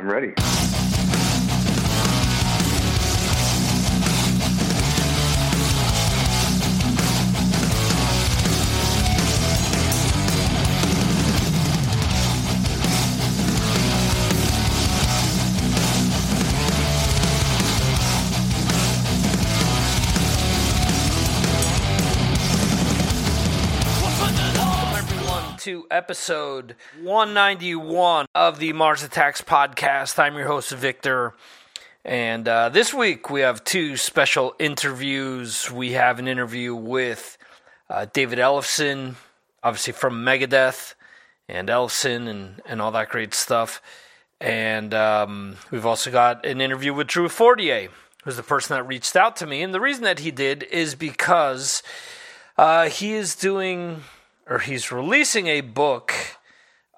I'm ready. To episode 191 of the Mars Attacks podcast. I'm your host, Victor. And uh, this week we have two special interviews. We have an interview with uh, David Ellefson, obviously from Megadeth and Ellefson and, and all that great stuff. And um, we've also got an interview with Drew Fortier, who's the person that reached out to me. And the reason that he did is because uh, he is doing or he's releasing a book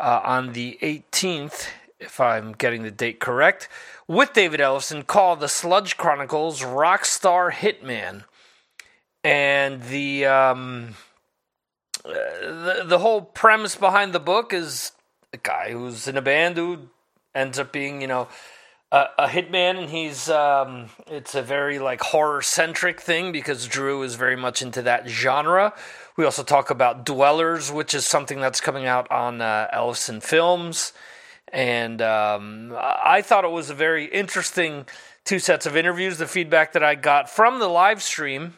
uh, on the 18th, if I'm getting the date correct, with David Ellefson called The Sledge Chronicles Rockstar Hitman. And the, um, uh, the, the whole premise behind the book is a guy who's in a band who ends up being, you know, a, a hitman, and he's um, it's a very like horror centric thing because Drew is very much into that genre. We also talk about Dwellers, which is something that's coming out on uh, Ellefson Films. And um, I thought it was a very interesting two sets of interviews. The feedback that I got from the live stream,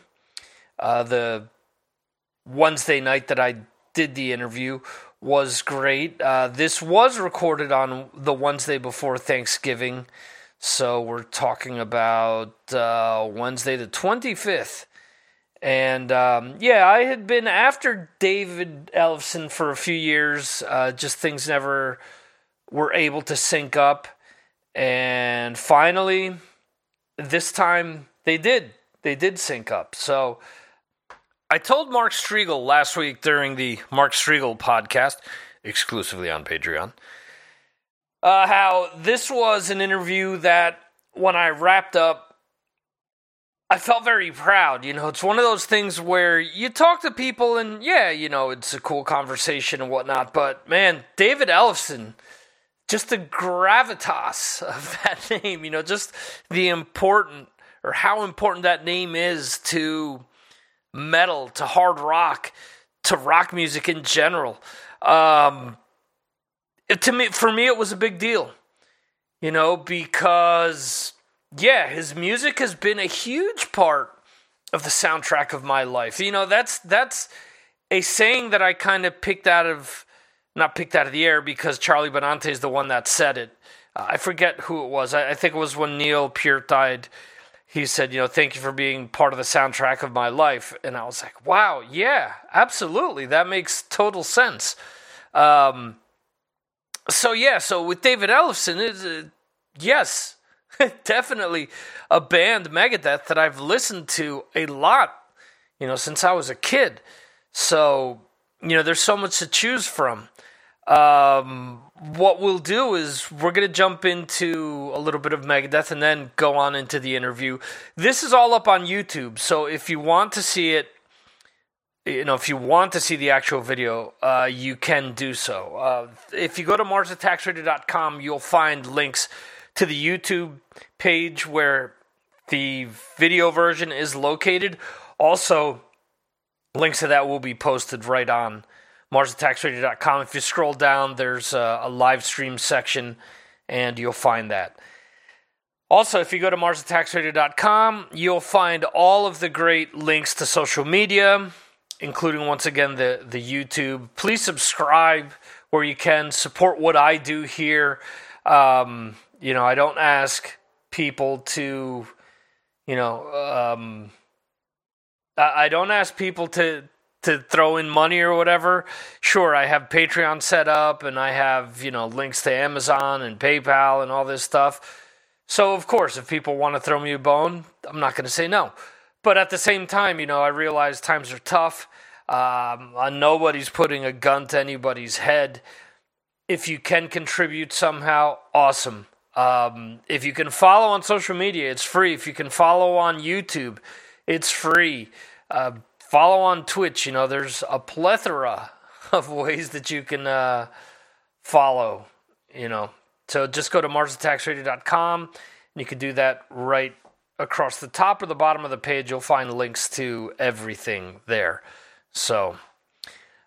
uh, the Wednesday night that I did the interview, was great. Uh, this was recorded on the Wednesday before Thanksgiving. So we're talking about uh, Wednesday the 25th. And um, yeah, I had been after David Ellefson for a few years. Uh, just things never were able to sync up. And finally, this time they did. They did sync up. So I told Mark Strigl last week during the Mark Strigl podcast, exclusively on Patreon, uh, how this was an interview that when I wrapped up I felt very proud. You know, it's one of those things where you talk to people and yeah, you know, it's a cool conversation and whatnot. But man, David Ellefson, just the gravitas of that name, you know, just the important or how important that name is to metal, to hard rock, to rock music in general. Um, to me, for me, it was a big deal, you know, because yeah, his music has been a huge part of the soundtrack of my life. You know, that's that's a saying that I kind of picked out of not picked out of the air because Charlie Benante is the one that said it. Uh, I forget who it was. I, I, think it was when Neil Peart died. He said, "You know, thank you for being part of the soundtrack of my life." And I was like, "Wow, yeah, absolutely. That makes total sense." Um, so yeah, so with David Ellefson, is uh, yes, definitely a band, Megadeth, that I've listened to a lot, you know, since I was a kid. So, you know, there's so much to choose from. Um, what we'll do is we're going to jump into a little bit of Megadeth and then go on into the interview. This is all up on YouTube. So if you want to see it, you know, if you want to see the actual video, uh, you can do so. Uh, if you go to MarsAttacksRadio.com, you'll find links to the YouTube page where the video version is located. Also, links to that will be posted right on MarsAttacksRadio.com. If you scroll down, there's a, a live stream section, and you'll find that. Also, if you go to MarsAttacksRadio.com, you'll find all of the great links to social media, including once again the, the YouTube. Please subscribe where you can, support what I do here. Um, you know, I don't ask people to, you know, um, I don't ask people to to throw in money or whatever. Sure, I have Patreon set up and I have, you know, links to Amazon and PayPal and all this stuff. So, of course, if people want to throw me a bone, I'm not going to say no. But at the same time, you know, I realize times are tough. Um, nobody's putting a gun to anybody's head. If you can contribute somehow, awesome. Um, if you can follow on social media, it's free. If you can follow on YouTube, it's free. Uh, follow on Twitch. You know, there's a plethora of ways that you can uh, follow. You know, So just go to MarsAttacksRadio.com and you can do that right across the top or the bottom of the page. You'll find links to everything there. So,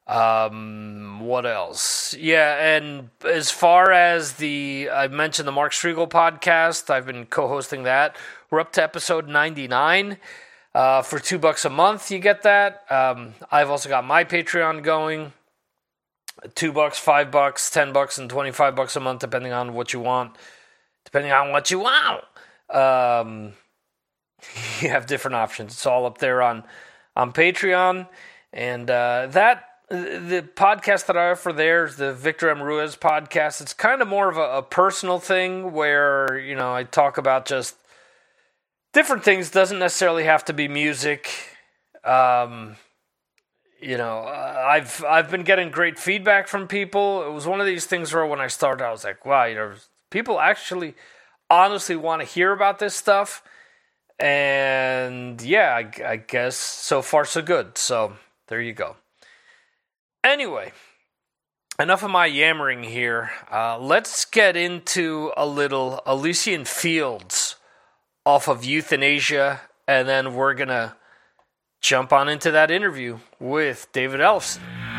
um, what else? Yeah, and as far as the, I mentioned the Mark Strigl podcast, I've been co hosting that. We're up to episode 99. Uh, for two bucks a month, you get that. Um, I've also got my Patreon going. Two bucks, five bucks, ten bucks, and twenty-five bucks a month, depending on what you want. Depending on what you want, um, you have different options. It's all up there on on Patreon, and uh, that the podcast that I offer there is the Victor M. Ruiz podcast. It's kind of more of a, a personal thing where you know I talk about just different things doesn't necessarily have to be music. Um, you know, I've I've been getting great feedback from people. It was one of these things where when I started, I was like, wow, you know, people actually honestly want to hear about this stuff. And yeah, I, I guess so far so good. So there you go. Anyway, enough of my yammering here. Uh, let's get into a little Elysian Fields off of Youthanasia, and then we're going to jump on into that interview with David Ellefson.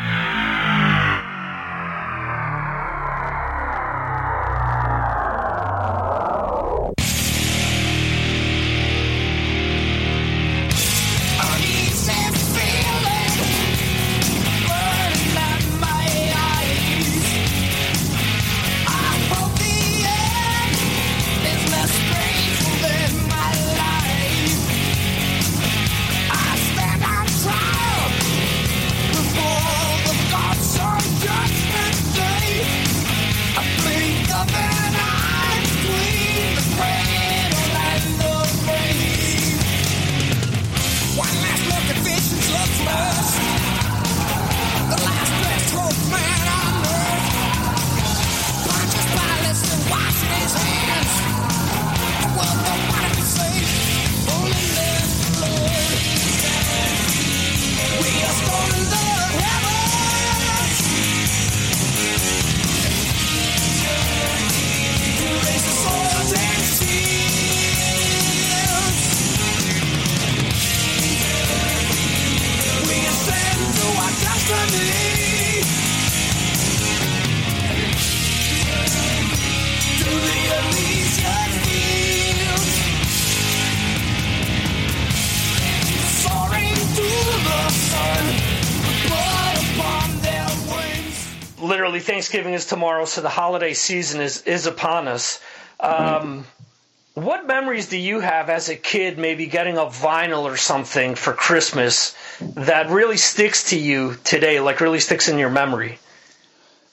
Tomorrow, so the holiday season is is upon us. Um, what memories do you have as a kid, maybe getting a vinyl or something for Christmas that really sticks to you today, like really sticks in your memory?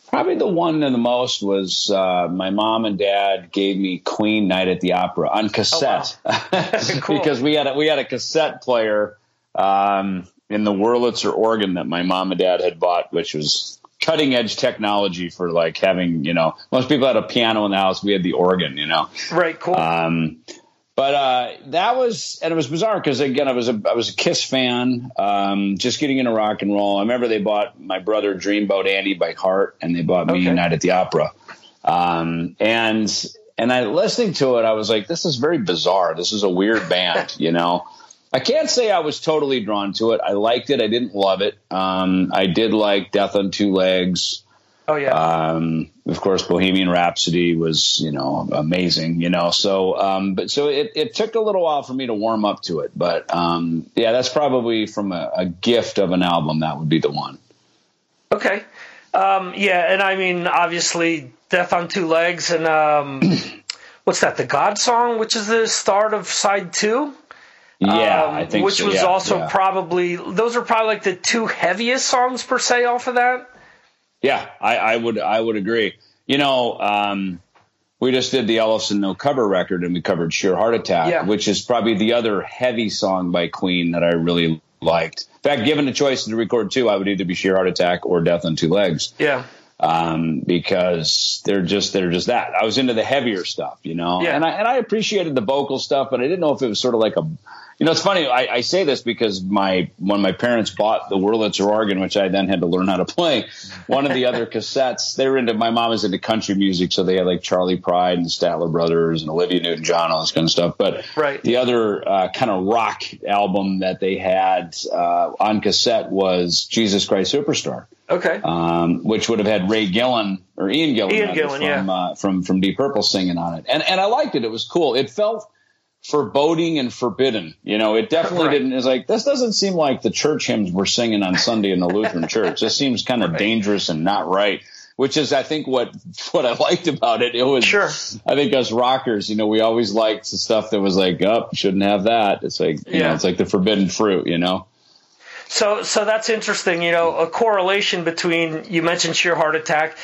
Probably the one and the most was uh, my mom and dad gave me Queen Night at the Opera on cassette Oh, wow. Cool. because we had a, we had a cassette player um, in the Wurlitzer organ that my mom and dad had bought, which was cutting edge technology for like having you know most people had a piano in the house. We had the organ, you know. Right, cool. Um, but uh, that was, and it was bizarre because again, I was a I was a Kiss fan, um, just getting into rock and roll. I remember they bought my brother Dreamboat Annie by Heart, and they bought me Okay. Night at the Opera. Um, and and I listening to it, I was like, this is very bizarre. This is a weird band, you know. I can't say I was totally drawn to it. I liked it. I didn't love it. Um, I did like Death on Two Legs. oh yeah. Um, of course, Bohemian Rhapsody was, you know, amazing, you know. So, um, but so it, it took a little while for me to warm up to it. But um, yeah, that's probably from a, a gift of an album. That would be the one. Okay. Um, yeah, and I mean, obviously, Death on Two Legs, and um, what's that? The God song, which is the start of side two. Yeah, Um, I think which so, was yeah, also yeah. probably those are probably like the two heaviest songs per se off of that. Yeah, I, I would I would agree. You know, um, we just did the Ellefson No Cover record, and we covered Sheer Heart Attack, Yeah. which is probably the other heavy song by Queen that I really liked. In fact, given the choice to record two, I would either be Sheer Heart Attack or Death on Two Legs. Yeah. um, because they're just they're just that. I was into the heavier stuff, you know, Yeah. and I and I appreciated the vocal stuff, but I didn't know if it was sort of like a You know, it's funny. I, I, say this because my when my parents bought the Wurlitzer organ, which I then had to learn how to play, one of the other cassettes, they were into. My mom was into country music, so they had like Charley Pride and the Statler Brothers and Olivia Newton-John, all this kind of stuff. But right. the other uh, kind of rock album that they had uh, on cassette was Jesus Christ Superstar. Okay. Um, which would have had Ray Gillen or Ian Gillan, Ian Gillan from, yeah. uh, from from Deep Purple singing on it, and and I liked it. It was cool. It felt foreboding and forbidden. You know, it definitely right. didn't. It's like this doesn't seem like the church hymns we're singing on Sunday in the Lutheran church. This seems kind of right. dangerous and not right. Which is, I think, what what I liked about it. It was, sure. I think us rockers, you know, we always liked the stuff that was like, up, oh, shouldn't have that. It's like, you yeah. know, it's like the forbidden fruit, you know. So, so that's interesting. You know, a correlation between you mentioned sheer heart attack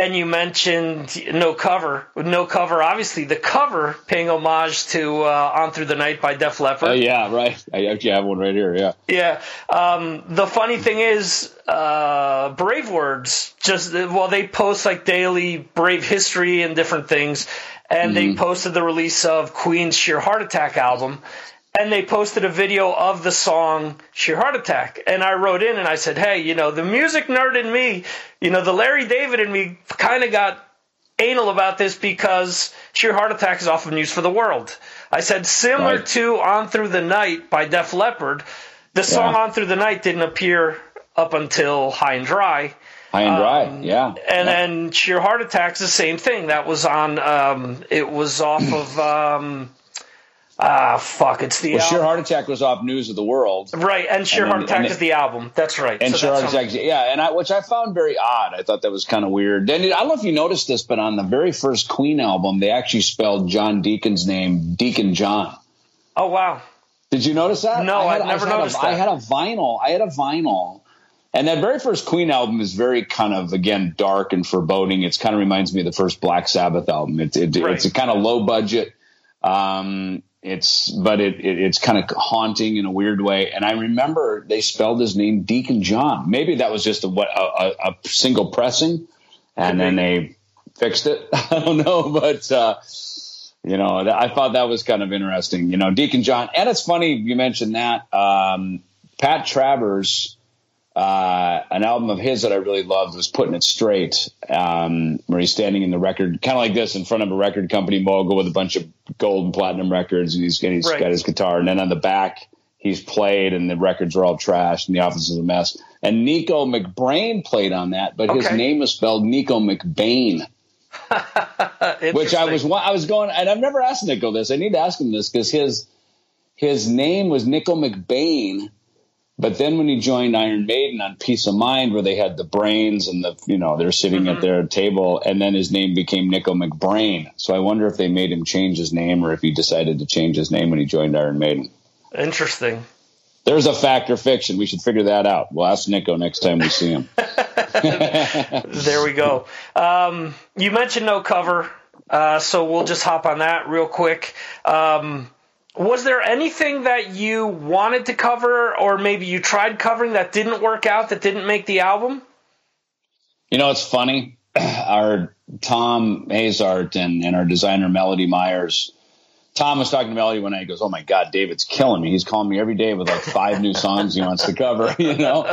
and you mentioned no cover. No cover, obviously the cover paying homage to uh, "On Through the Night" by Def Leppard. Uh, yeah, right. I actually have one right here. Yeah. Yeah. Um, the funny thing is, uh, Brave Words just well they post like daily Brave history and different things, and mm-hmm. they posted the release of Queen's Sheer Heart Attack album, and they posted a video of the song Sheer Heart Attack. And I wrote in and I said, hey, you know, the music nerd in me, you know, the Larry David in me kind of got anal about this because Sheer Heart Attack is off of News for the world. I said, similar right. to On Through the Night by Def Leppard, the song yeah. On Through the Night didn't appear up until High and Dry. High and dry, um, yeah. And yeah. then Sheer Heart Attack's the same thing. That was on. Um, it was off of um, Ah, fuck! It's the well, Sheer Heart Attack was off News of the World, right? And Sheer and Heart Attack is the album. That's right. And so Sheer Heart Attack, yeah, and I, which I found very odd. I thought that was kind of weird. And I don't know if you noticed this, but on the very first Queen album, they actually spelled John Deacon's name Deacon John. Oh wow! Did you notice that? No, I, had, never I noticed a. I had a vinyl. I had a vinyl. And that very first Queen album is very kind of again dark and foreboding. It kind of reminds me of the first Black Sabbath album. It, it, right. It's a kind of low budget. Um, it's but it, it, it's kind of haunting in a weird way. And I remember they spelled his name Deacon John. Maybe that was just a what a, a single pressing, and then they fixed it. I don't know, but uh, you know, I thought that was kind of interesting. You know, Deacon John, and it's funny you mentioned that. Um, Pat Travers uh, an album of his that I really loved was Putting It Straight, um, where he's standing in the record, kind of like this, in front of a record company mogul with a bunch of gold and platinum records, and he's, he's right. got his guitar, and then on the back he's played, and the records are all trashed, and the office is a mess. And Nico McBrain played on that, but okay. his name was spelled Nico McBain. Which I was I was going, and I've never asked Nicko this. I need to ask him this because his his name was Nico McBain but then when he joined Iron Maiden on Piece of Mind, where they had the brains and the, you know, they're sitting mm-hmm. at their table, and then his name became Nicko McBrain. So I wonder if they made him change his name or if he decided to change his name when he joined Iron Maiden. Interesting. There's a fact or fiction. We should figure that out. We'll ask Nicko next time we see him. there we go. Um, you mentioned no cover, uh, so we'll just hop on that real quick. Um, was there anything that you wanted to cover or maybe you tried covering that didn't work out that didn't make the album? You know it's funny. Our tom hazart and, and our designer melody myers tom was talking to melody one night. He goes oh my god david's killing me. He's calling me every day with like five new songs he wants to cover you know?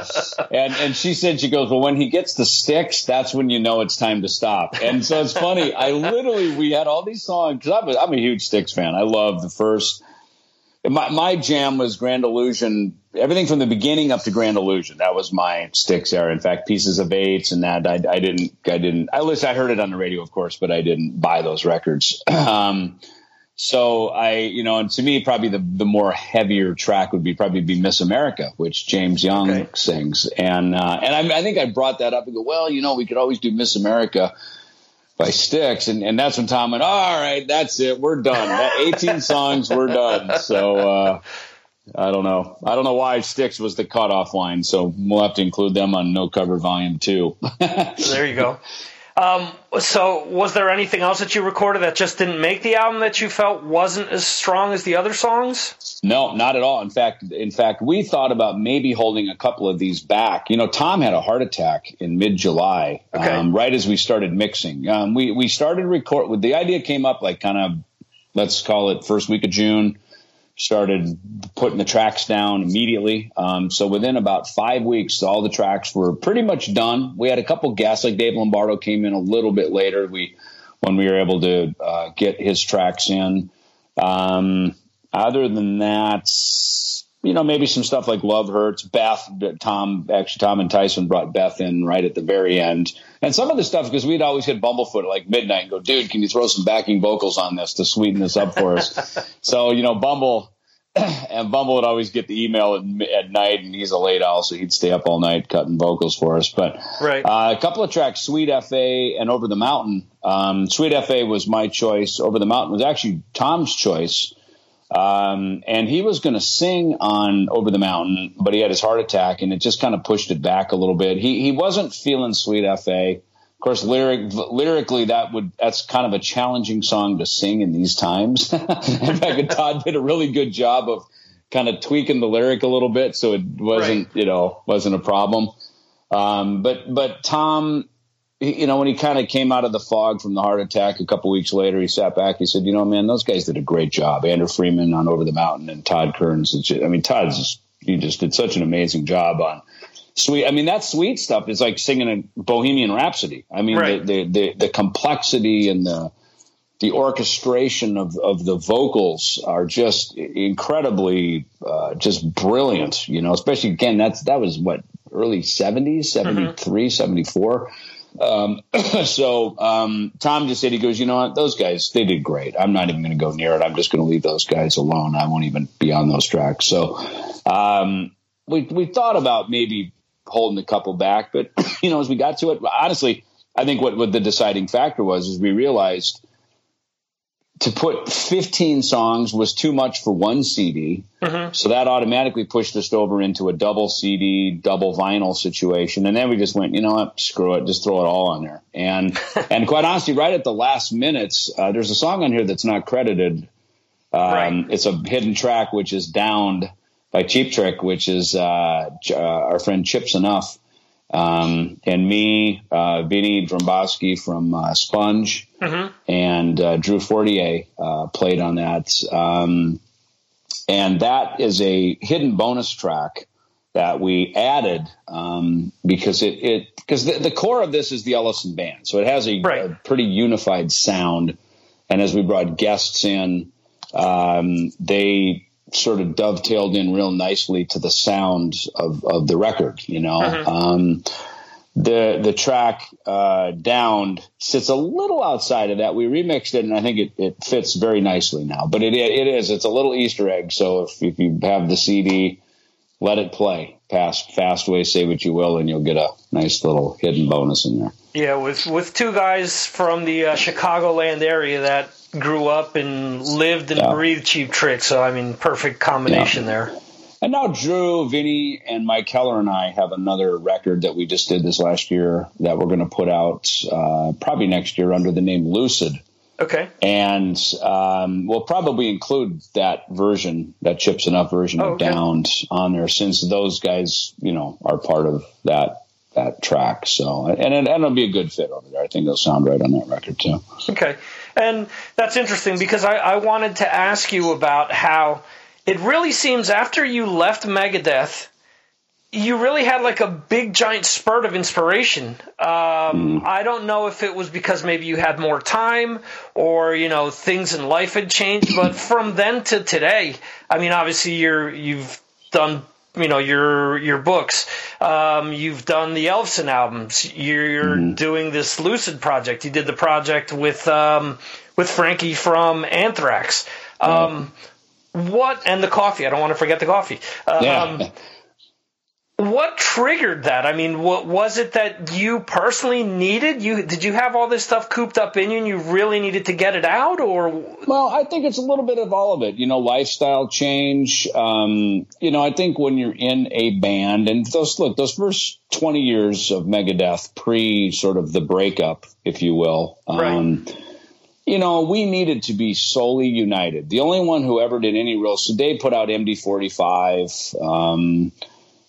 And and she said she goes well when he gets the Styx that's when you know it's time to stop. And so it's funny. I literally we had all these songs because I'm, I'm a huge Styx fan. I love the first my, my jam was Grand Illusion, everything from the beginning up to Grand Illusion. That was my Styx era. In fact, Pieces of Eights and that I, I didn't, I didn't, at least I heard it on the radio, of course, but I didn't buy those records. um, so I, you know, and to me, probably the, the more heavier track would be probably be Miss America, which James Young okay. sings. And, uh, and I, I think I brought that up and go, well, you know, we could always do Miss America by Styx, and, and that's when Tom went, all right, that's it, we're done. 18 songs, we're done. So uh, I don't know. I don't know why Styx was the cutoff line, so we'll have to include them on No Cover Volume Two. there you go. Um, so, was there anything else that you recorded that just didn't make the album that you felt wasn't as strong as the other songs? No, not at all. In fact, in fact, we thought about maybe holding a couple of these back. You know, Tom had a heart attack in mid-July, okay. um, right as we started mixing. Um, we we started record. The idea came up like kind of let's call it first week of June started putting the tracks down immediately. Um, so within about five weeks, all the tracks were pretty much done. We had a couple guests, like Dave Lombardo came in a little bit later. We when we were able to uh, get his tracks in. Um, other than that, you know, maybe some stuff like Love Hurts. Beth, Tom, actually, Tom and Tyson brought Beth in right at the very end. And some of the stuff, because we'd always hit Bumblefoot at like midnight and go, dude, can you throw some backing vocals on this to sweeten this up for us? so, you know, Bumble, and Bumble would always get the email at, at, night, and he's a late owl, so he'd stay up all night cutting vocals for us. But right. uh, a couple of tracks, Sweet FA and Over the Mountain. Um, Sweet FA was my choice. Over the Mountain was actually Tom's choice. Um, and he was going to sing on Over the Mountain, but he had his heart attack, and it just kind of pushed it back a little bit. He he wasn't feeling Sweet FA. Of course, lyric, lyrically, that would that's kind of a challenging song to sing in these times. in fact, Todd did a really good job of kind of tweaking the lyric a little bit, so it wasn't right. you know wasn't a problem. Um, but but Tom you know, when he kind of came out of the fog from the heart attack a couple weeks later, he sat back. He said, "You know, man, those guys did a great job. Andrew Freeman on Over the Mountain and Todd Kerns. I mean, Todd's just, he just did such an amazing job on sweet. I mean, that sweet stuff is like singing a Bohemian Rhapsody. I mean, right. the, the, the the complexity and the the orchestration of, of the vocals are just incredibly uh, just brilliant. You know, especially again, that's that was what early 70s, 73, mm-hmm. 74 um, so um, Tom just said, he goes, you know what, those guys, they did great. I'm not even going to go near it. I'm just going to leave those guys alone. I won't even be on those tracks. So um, we we thought about maybe holding a couple back, but you know, as we got to it, honestly, I think what, what the deciding factor was is we realized to put 15 songs was too much for one CD. Mm-hmm. So that automatically pushed us over into a double CD, double vinyl situation. And then we just went, you know what, screw it, just throw it all on there. And, and quite honestly, right at the last minutes, uh, there's a song on here that's not credited. Um, right. It's a hidden track, which is downed by Cheap Trick, which is, uh, uh, our friend Chips Enough. Um, and me, uh, Vinny Dombrowski from uh, Sponge, mm-hmm. and uh, Drew Fortier uh, played on that. Um, and that is a hidden bonus track that we added um, because it it because the, the, core of this is the Ellefson band, so it has a, right. a pretty unified sound. And as we brought guests in, um, they sort of dovetailed in real nicely to the sound of, of the record, you know. Mm-hmm. Um, the the track uh, "Downed" sits a little outside of that. We remixed it, and I think it, it fits very nicely now. But it it is it's a little Easter egg. So if, if you have the CD, let it play. Pass fast way, say what you will, and you'll get a nice little hidden bonus in there. Yeah, with with two guys from the uh, Chicagoland area that grew up and lived and yeah. breathed Cheap Trick. So I mean, perfect combination yeah. there. And now Drew, Vinny, and Mike Heller and I have another record that we just did this last year that we're going to put out uh, probably next year under the name Lucid. Okay. And um, we'll probably include that version, that Chips Enough version oh, okay. of Downed on there, since those guys, you know, are part of that that track. So, and, it, and it'll be a good fit over there. I think it'll sound right on that record too. Okay. And that's interesting because I, I wanted to ask you about how it really seems after you left Megadeth, you really had like a big giant spurt of inspiration. Um, mm. I don't know if it was because maybe you had more time or you know things in life had changed, but from then to today, I mean, obviously you're you've done you know your your books. Um, you've done the Ellefson albums. You're mm doing this Lucid project. You did the project with um, with Frankie from Anthrax. Um, what and the coffee? I don't want to forget the coffee. yeah. Um, what triggered that? I mean, what was it that you personally needed? You did you have all this stuff cooped up in you, and you really needed to get it out, or? Well, I think it's a little bit of all of it. You know, lifestyle change. Um, you know, I think when you're in a band, and those look those first twenty years of Megadeth, pre sort of the breakup, if you will. Um, right. You know, we needed to be solely united. The only one who ever did any real, so they put out MD45. Um,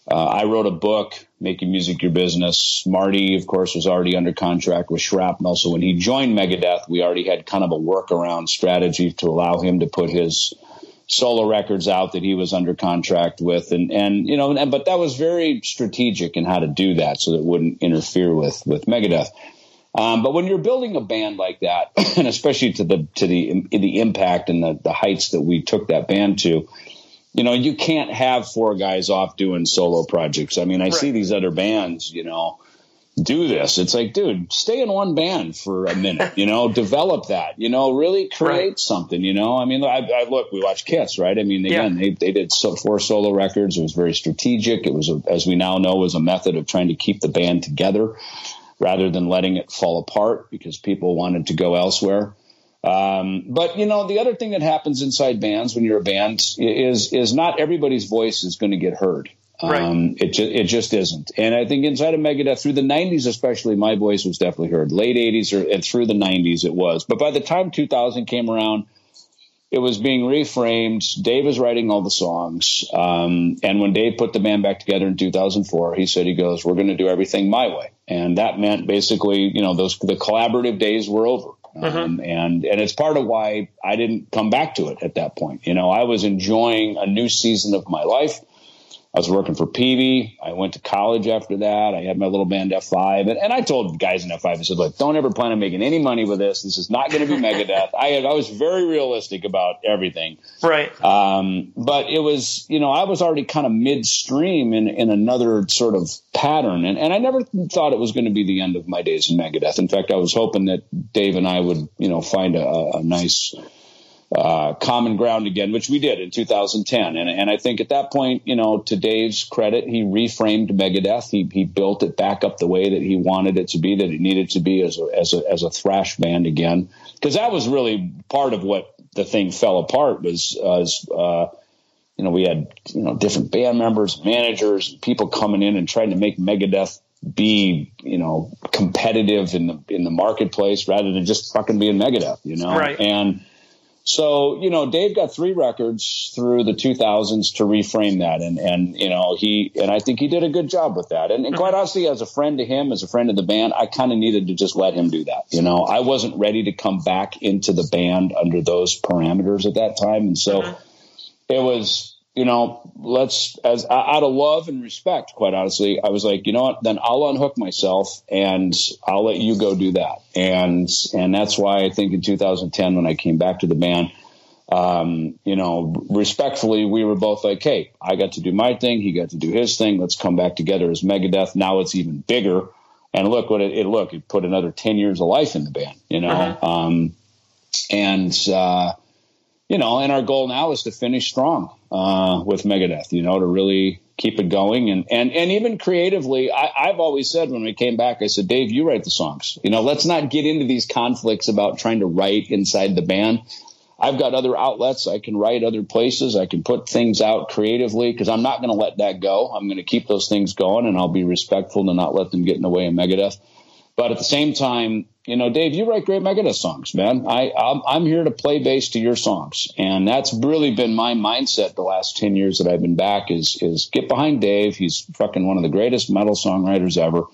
uh, I wrote a book, Making Music Your Business. Marty, of course, was already under contract with Shrapnel. So when he joined Megadeth, we already had kind of a workaround strategy to allow him to put his solo records out that he was under contract with, and and you know, and, but that was very strategic in how to do that so that it wouldn't interfere with with Megadeth. Um, but when you're building a band like that, and especially to the to the the impact and the, the heights that we took that band to, you know, you can't have four guys off doing solo projects. I mean, I right. see these other bands, you know, do this. It's like, dude, stay in one band for a minute, you know, develop that, you know, really create right. something, you know. I mean, I, I, look, we watch Kiss, right? I mean, again, yeah. they, they did so, four solo records. It was very strategic. It was, a, as we now know, was a method of trying to keep the band together rather than letting it fall apart because people wanted to go elsewhere. Um, but you know, the other thing that happens inside bands when you're a band is is not everybody's voice is going to get heard. Right. Um, it, ju- it just isn't. And I think inside of Megadeth, through the 90s especially, my voice was definitely heard. Late 80s or, and through the 90s, it was. But by the time 2000 came around, it was being reframed. Dave was writing all the songs. Um, and when Dave put the band back together in 2004, he said, he goes, we're going to do everything my way. And that meant basically, you know, those, the collaborative days were over. Mm-hmm. Um, and, and it's part of why I didn't come back to it at that point. You know, I was enjoying a new season of my life. I was working for Peavey. I went to college after that. I had my little band F5. And, and I told guys in F5, I said, look, don't ever plan on making any money with this. This is not going to be Megadeth. I, had, I was very realistic about everything. Right. Um, but it was, you know, I was already kind of midstream in, in another sort of pattern. And, and I never thought it was going to be the end of my days in Megadeth. In fact, I was hoping that Dave and I would, you know, find a, a nice – uh, common ground again, which we did in 2010. And, and I think at that point, you know, to Dave's credit, he reframed Megadeth. He, he built it back up the way that he wanted it to be, that it needed to be as a, as a, as a thrash band again. Because that was really part of what the thing fell apart was, uh, you know, we had, you know, different band members, managers, people coming in and trying to make Megadeth be, you know, competitive in the, in the marketplace rather than just fucking being Megadeth, you know? Right. And, so, you know, Dave got three records through the 2000s to reframe that. And, and, you know, he, and I think he did a good job with that. And, and quite mm-hmm. honestly, as a friend to him, as a friend of the band, I kind of needed to just let him do that. You know, I wasn't ready to come back into the band under those parameters at that time. And so mm-hmm. it was, you know, let's as out of love and respect, quite honestly, I was like, you know what, then I'll unhook myself and I'll let you go do that. And, and that's why I think in 2010, when I came back to the band, um, you know, respectfully, we were both like, Hey, I got to do my thing. He got to do his thing. Let's come back together as Megadeth. Now it's even bigger. And look what it, it look, it put another 10 years of life in the band, you know? Uh-huh. Um, and, uh, you know, and our goal now is to finish strong uh, with Megadeth. You know, to really keep it going and and and even creatively. I, have always said when we came back, I said, Dave, you write the songs. You know, let's not get into these conflicts about trying to write inside the band. I've got other outlets. I can write other places. I can put things out creatively because I'm not going to let that go. I'm going to keep those things going and I'll be respectful to not let them get in the way of Megadeth. But at the same time, you know, Dave, you write great Megadeth songs, man. I I'm, I'm, here to play bass to your songs, and that's really been my mindset the last ten years that I've been back. Is is get behind Dave. He's fucking one of the greatest metal songwriters ever,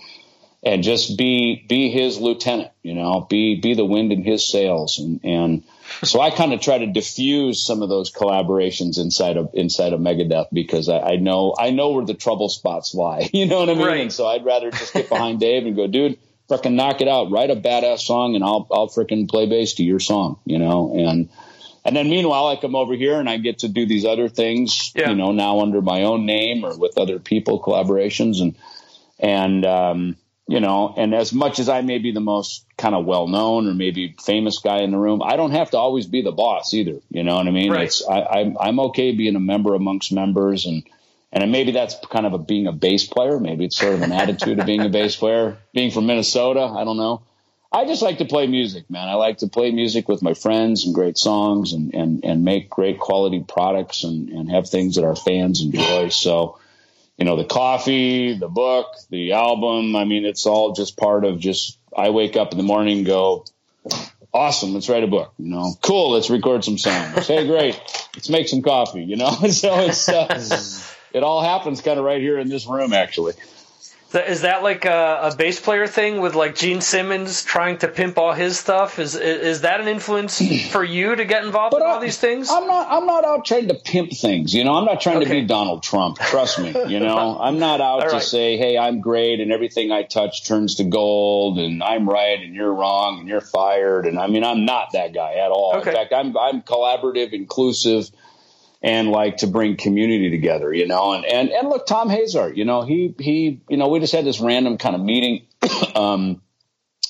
and just be be his lieutenant. You know, be be the wind in his sails, and and so I kind of try to diffuse some of those collaborations inside of inside of Megadeth because I, I know I know where the trouble spots lie. You know what I mean? Right. And so I'd rather just get behind Dave and go, dude freaking knock it out, write a badass song, and I'll I'll freaking play bass to your song, you know. And and then meanwhile, I come over here and I get to do these other things, yeah. you know, now under my own name or with other people, collaborations, and and um, you know, and as much as I may be the most kind of well known or maybe famous guy in the room, I don't have to always be the boss either. You know what I mean? Right. It's I, I'm I'm okay being a member amongst members and and maybe that's kind of a being a bass player. Maybe it's sort of an attitude of being a bass player. Being from Minnesota, I don't know. I just like to play music, man. I like to play music with my friends and great songs and, and, and make great quality products and, and have things that our fans enjoy. So, you know, the coffee, the book, the album, I mean, it's all just part of just, I wake up in the morning go, awesome, let's write a book, you know, cool, let's record some songs. hey, great, let's make some coffee, you know? so it's, uh, it all happens kind of right here in this room, actually. Is that like a, a, bass player thing with like Gene Simmons trying to pimp all his stuff? Is is that an influence for you to get involved but in I, all these things? I'm not. I'm not out trying to pimp things. You know, I'm not trying okay. to be Donald Trump. Trust me. You know, I'm not out right. to say, "Hey, I'm great," and everything I touch turns to gold, and I'm right and you're wrong, and you're fired. And I mean, I'm not that guy at all. Okay. In fact, I'm I'm collaborative, inclusive and like to bring community together, you know. And and and look, Tom Hazart, you know, he he, you know, we just had this random kind of meeting um,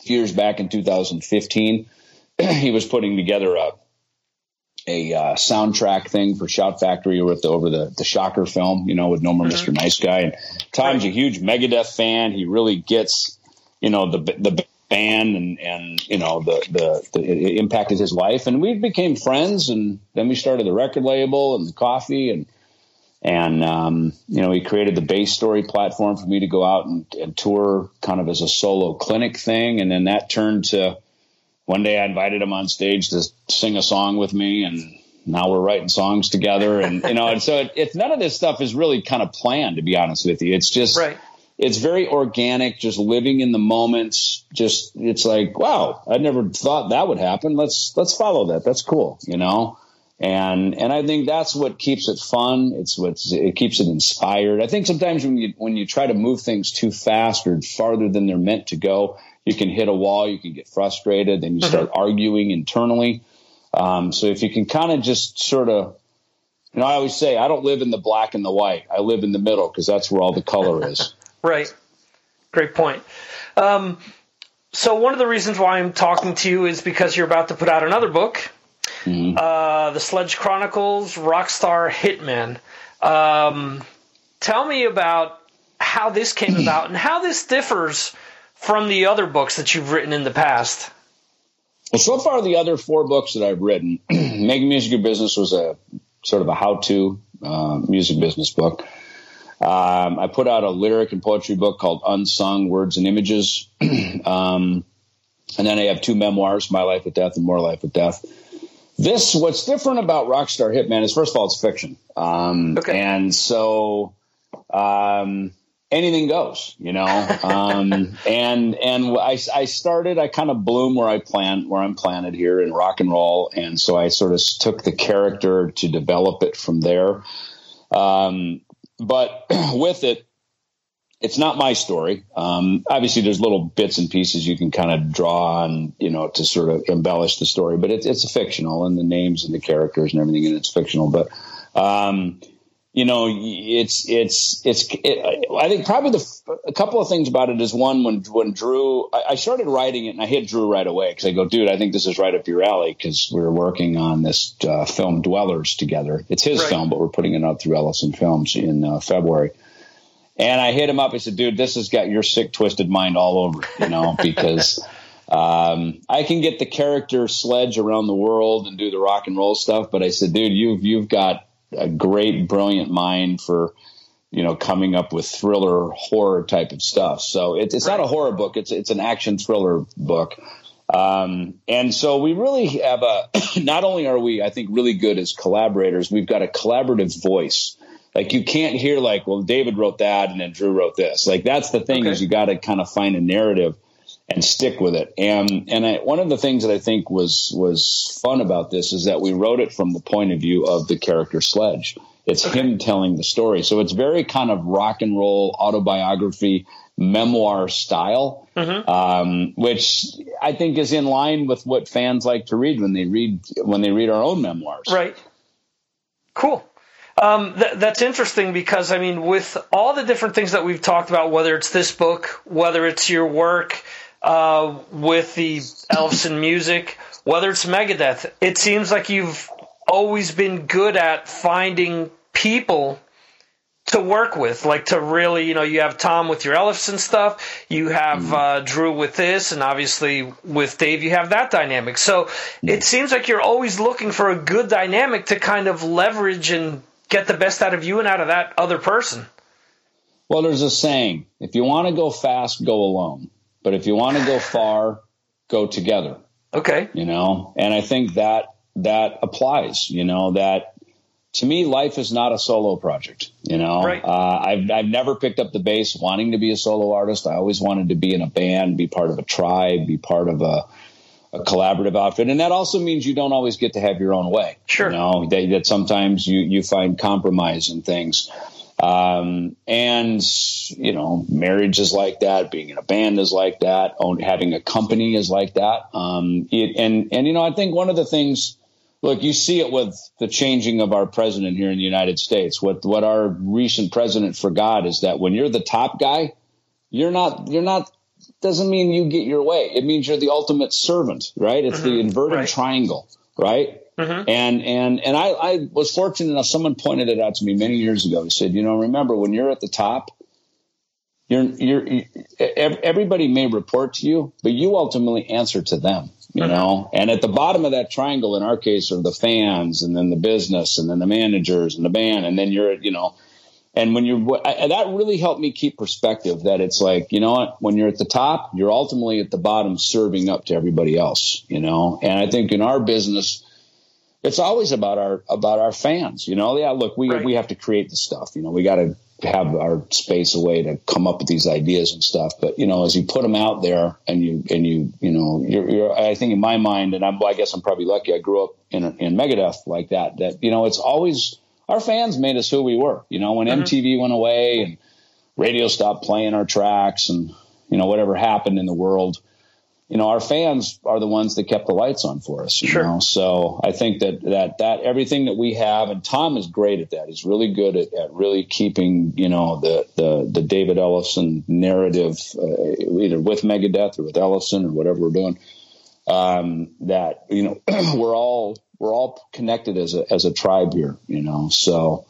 years back in 2015. he was putting together a a uh, soundtrack thing for Shout Factory with the, over the the Shocker film, you know, with No More mm-hmm. Mr. Nice Guy. And Tom's a huge Megadeth fan. He really gets, you know, the the band and and you know the, the, the it impacted his life. And we became friends and then we started the record label and the coffee and and um, you know he created the bass story platform for me to go out and, and, tour kind of as a solo clinic thing. And then that turned to one day I invited him on stage to sing a song with me and now we're writing songs together. And you know and so it, it's none of this stuff is really kind of planned to be honest with you. It's just right it's very organic, just living in the moments. Just it's like, wow, I never thought that would happen. Let's let's follow that. That's cool, you know. And and I think that's what keeps it fun. It's what it keeps it inspired. I think sometimes when you when you try to move things too fast or farther than they're meant to go, you can hit a wall. You can get frustrated, and you mm-hmm. start arguing internally. Um, so if you can kind of just sort of you know, I always say I don't live in the black and the white. I live in the middle because that's where all the color is. Right. Great point. Um, so one of the reasons why I'm talking to you is because you're about to put out another book, mm-hmm. uh, The Sledge Chronicles: Rockstar Hitman. Um, tell me about how this came about and how this differs from the other books that you've written in the past. Well, so far the other four books that I've written, Making Music Your Business was a sort of a how-to uh, music business book. Um, I put out a lyric and poetry book called Unsung Words and Images. um, and then I have two memoirs, My Life with Death and More Life with Death. This, what's different about Rockstar Hitman is, first of all, it's fiction. Um, okay. And so, um, anything goes, you know. Um, and and I, I started, I kind of bloom where I plant, where I'm planted here in rock and roll, and so I sort of took the character to develop it from there. Um, but with it, it's not my story. Um, obviously, there's little bits and pieces you can kind of draw on, you know, to sort of embellish the story. But it's it's fictional, and the names and the characters and everything, and it's fictional. But um, you know, it's it's it's. It, I think probably the a couple of things about it is one when when Drew I, I started writing it and I hit Drew right away because I go, dude, I think this is right up your alley because we are working on this uh, film Dwellers together. It's his right. film, but we're putting it out through Ellefson Films in uh, February. And I hit him up. I said, dude, this has got your sick, twisted mind all over, you know, because um, I can get the character sledge around the world and do the rock and roll stuff. But I said, dude, you've, you've got a great, brilliant mind for, you know, coming up with thriller horror type of stuff. So it, it's right. not a horror book. It's, it's an action thriller book. Um, and so we really have a, not only are we, I think, really good as collaborators, we've got a collaborative voice like you can't hear like, well, David wrote that and then Drew wrote this. Like that's the thing okay. is you got to kind of find a narrative and stick with it. And and I, one of the things that I think was was fun about this is that we wrote it from the point of view of the character Sledge. It's him telling the story, so it's very kind of rock and roll autobiography memoir style, mm-hmm. um, which I think is in line with what fans like to read when they read when they read our own memoirs. Right. Cool. Um, th- that's interesting because I mean, with all the different things that we've talked about, whether it's this book, whether it's your work uh, with the Ellefson music, whether it's Megadeth, it seems like you've always been good at finding people to work with, like to really, you know, you have Tom with your Ellefson stuff, you have mm-hmm. uh, Drew with this, and obviously with Dave, you have that dynamic. So it seems like you're always looking for a good dynamic to kind of leverage and get the best out of you and out of that other person. Well, there's a saying if you want to go fast, go alone. But if you want to go far, go together. Okay. You know, and I think that that applies, you know, that to me, life is not a solo project. You know, right. uh, I've I've never picked up the bass wanting to be a solo artist. I always wanted to be in a band, be part of a tribe, be part of a, a collaborative outfit, and that also means you don't always get to have your own way. Sure, you know that, that sometimes you you find compromise in things. Um, and you know, marriage is like that. Being in a band is like that. Own, having a company is like that. Um, it, and and you know, I think one of the things look, you see it with the changing of our president here in the United States. What what our recent president forgot is that when you're the top guy, you're not you're not doesn't mean you get your way. It means you're the ultimate servant, right? It's mm-hmm. the inverted right. triangle, right? Mm-hmm. And and and I, I was fortunate enough. Someone pointed it out to me many years ago. He said, you know, remember when you're at the top, you're you're everybody may report to you, but you ultimately answer to them you mm-hmm. know and at the bottom of that triangle in our case are the fans and then the business and then the managers and the band and then you're you know and when you're I, that really helped me keep perspective that it's like you know what when you're at the top you're ultimately at the bottom serving up to everybody else you know and i think in our business it's always about our about our fans you know yeah look we right. we have to create the stuff you know we got to have our space away to come up with these ideas and stuff. But you know, as you put them out there, and you and you you know, you're, you're I think in my mind, and I'm, I guess I'm probably lucky. I grew up in in Megadeth like that. That you know, it's always our fans made us who we were. You know, when mm-hmm. MTV went away and radio stopped playing our tracks, and you know, whatever happened in the world you know, our fans are the ones that kept the lights on for us. You sure. know, so I think that that that everything that we have, and Tom is great at that. He's really good at, at really keeping you know the the the David Ellefson narrative, uh, either with Megadeth or with Ellefson or whatever we're doing. Um, that you know, we're all we're all connected as a as a tribe here. You know, so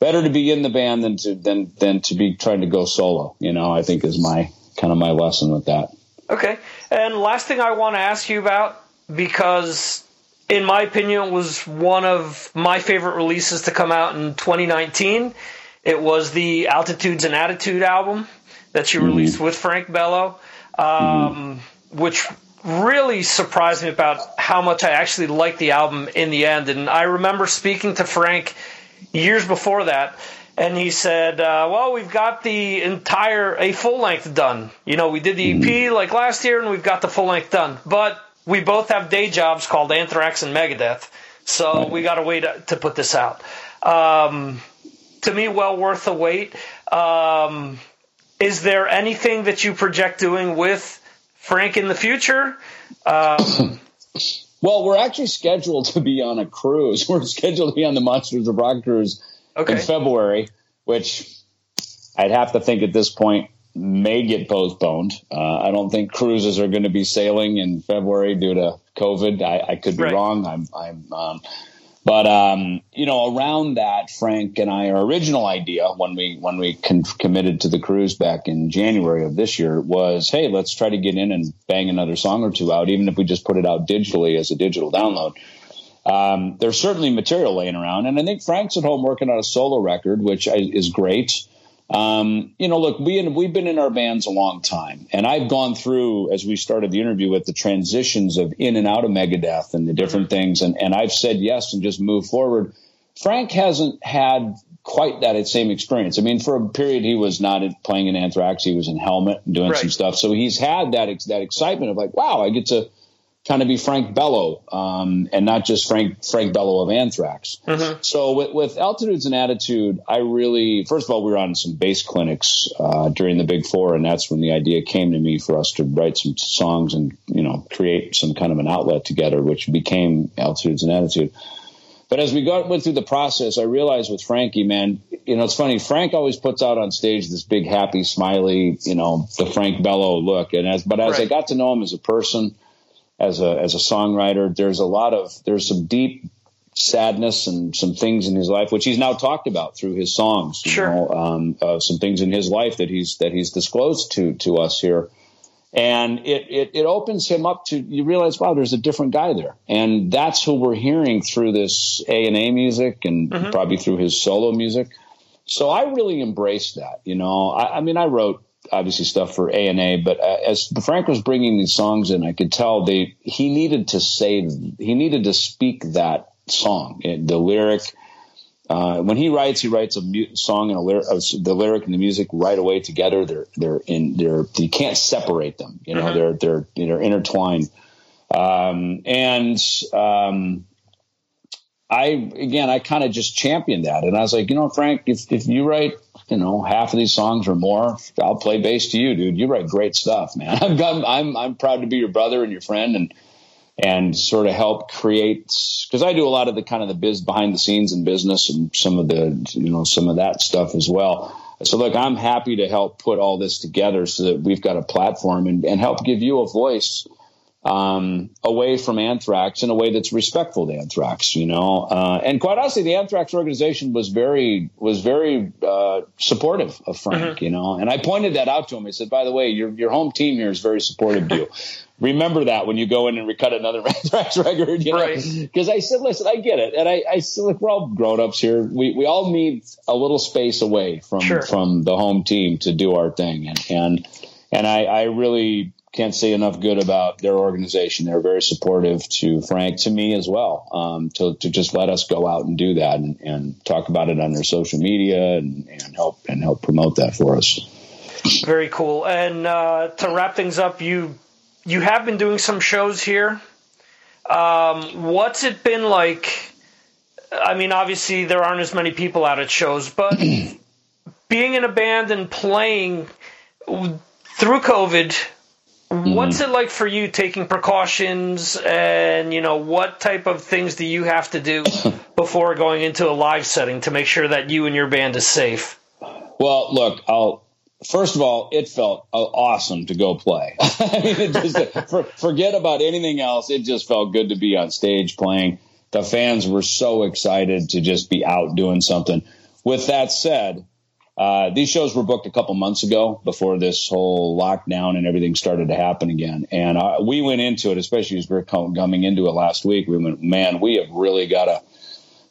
better to be in the band than to than than to be trying to go solo. You know, I think is my kind of my lesson with that. Okay. And last thing I want to ask you about, because in my opinion, it was one of my favorite releases to come out in 2019. It was the Altitudes and Attitude album that you mm-hmm. released with Frank Bello, um, mm-hmm. which really surprised me about how much I actually liked the album in the end. And I remember speaking to Frank years before that and he said, uh, "Well, we've got the entire a full length done. You know, we did the EP mm-hmm. like last year, and we've got the full length done. But we both have day jobs called Anthrax and Megadeth, so we got to wait to put this out. Um, to me, well worth the wait. Um, is there anything that you project doing with Frank in the future?" Um, well, we're actually scheduled to be on a cruise. We're scheduled to be on the Monsters of Rock cruise okay. in February, which I'd have to think at this point may get postponed. Uh, I don't think cruises are going to be sailing in February due to COVID. I, I could be right. wrong. I'm, I'm, um, but um, you know, around that, Frank and I, our original idea when we when we con- committed to the cruise back in January of this year was, hey, let's try to get in and bang another song or two out, even if we just put it out digitally as a digital download. Um, there's certainly material laying around, and I think Frank's at home working on a solo record, which is great. Um, you know, look, we we've been in our bands a long time, and I've gone through as we started the interview with the transitions of in and out of Megadeth and the different mm-hmm. things, and and I've said yes and just moved forward. Frank hasn't had quite that same experience. I mean, for a period he was not playing in Anthrax; he was in Helmet and doing right. some stuff. So he's had that that excitement of like, wow, I get to kind of be Frank Bello, um, and not just Frank Frank Bello of Anthrax. Mm-hmm. So with, with, Altitudes and Attitude, I really first of all we were on some bass clinics uh, during the Big Four, and that's when the idea came to me for us to write some songs and you know create some kind of an outlet together, which became Altitudes and Attitude. But as we got went through the process, I realized with Frankie, man, you know, it's funny. Frank always puts out on stage this big, happy, smiley, you know, the Frank Bello look. And as, but as right. I got to know him as a person, as a as a songwriter. There's a lot of there's some deep sadness and some things in his life which he's now talked about through his songs. You sure. know, um, uh, some things in his life that he's that he's disclosed to to us here. And it, it, it opens him up to you realize wow there's a different guy there and that's who we're hearing through this A and A music and mm-hmm. probably through his solo music. So I really embraced that. You know, I, I mean I wrote obviously stuff for A and A, but uh, as Frank was bringing these songs in, I could tell they he needed to say he needed to speak that song, the lyric, uh, when he writes, he writes a mu- song and a lyric, uh, the lyric and the music right away together. They're they're in they're you can't separate them. You know, mm-hmm. they're they're they're intertwined. Um, and um, I again, I kind of just championed that, and I was like, you know, Frank, if if you write, you know, half of these songs or more, I'll play bass to you, dude. You write great stuff, man. I'm I'm I'm proud to be your brother and your friend, and and sort of help create because I do a lot of the kind of the biz behind the scenes in business and some of the you know some of that stuff as well. So look, I'm happy to help put all this together so that we've got a platform and, and help give you a voice um, away from anthrax in a way that's respectful to anthrax, you know. Uh, and quite honestly, the anthrax organization was very was very uh, supportive of Frank, mm-hmm. you know. And I pointed that out to him. I said, by the way, your your home team here is very supportive to you. Remember that when you go in and recut another anthrax record, you know. Because right. I said, listen, I get it, and I, I said, look, we're all grown ups here. We we all need a little space away from sure. from the home team to do our thing, and and and I, I really can't say enough good about their organization. They're very supportive to Frank, to me as well, um, to, to just let us go out and do that and, and talk about it on their social media and, and, help and help promote that for us. Very cool. And uh, to wrap things up, you you have been doing some shows here. Um, what's it been like? I mean, obviously there aren't as many people out at shows, but being in a band and playing through COVID. What's mm-hmm. it like for you taking precautions and you know what type of things do you have to do before going into a live setting to make sure that you and your band is safe? Well, look, I'll first of all, it felt awesome to go play. I mean, just, for, forget about anything else. It just felt good to be on stage playing. The fans were so excited to just be out doing something. With that said, uh, these shows were booked a couple months ago before this whole lockdown and everything started to happen again. And uh, we went into it, especially as we are coming into it last week. We went, man, we have really got a.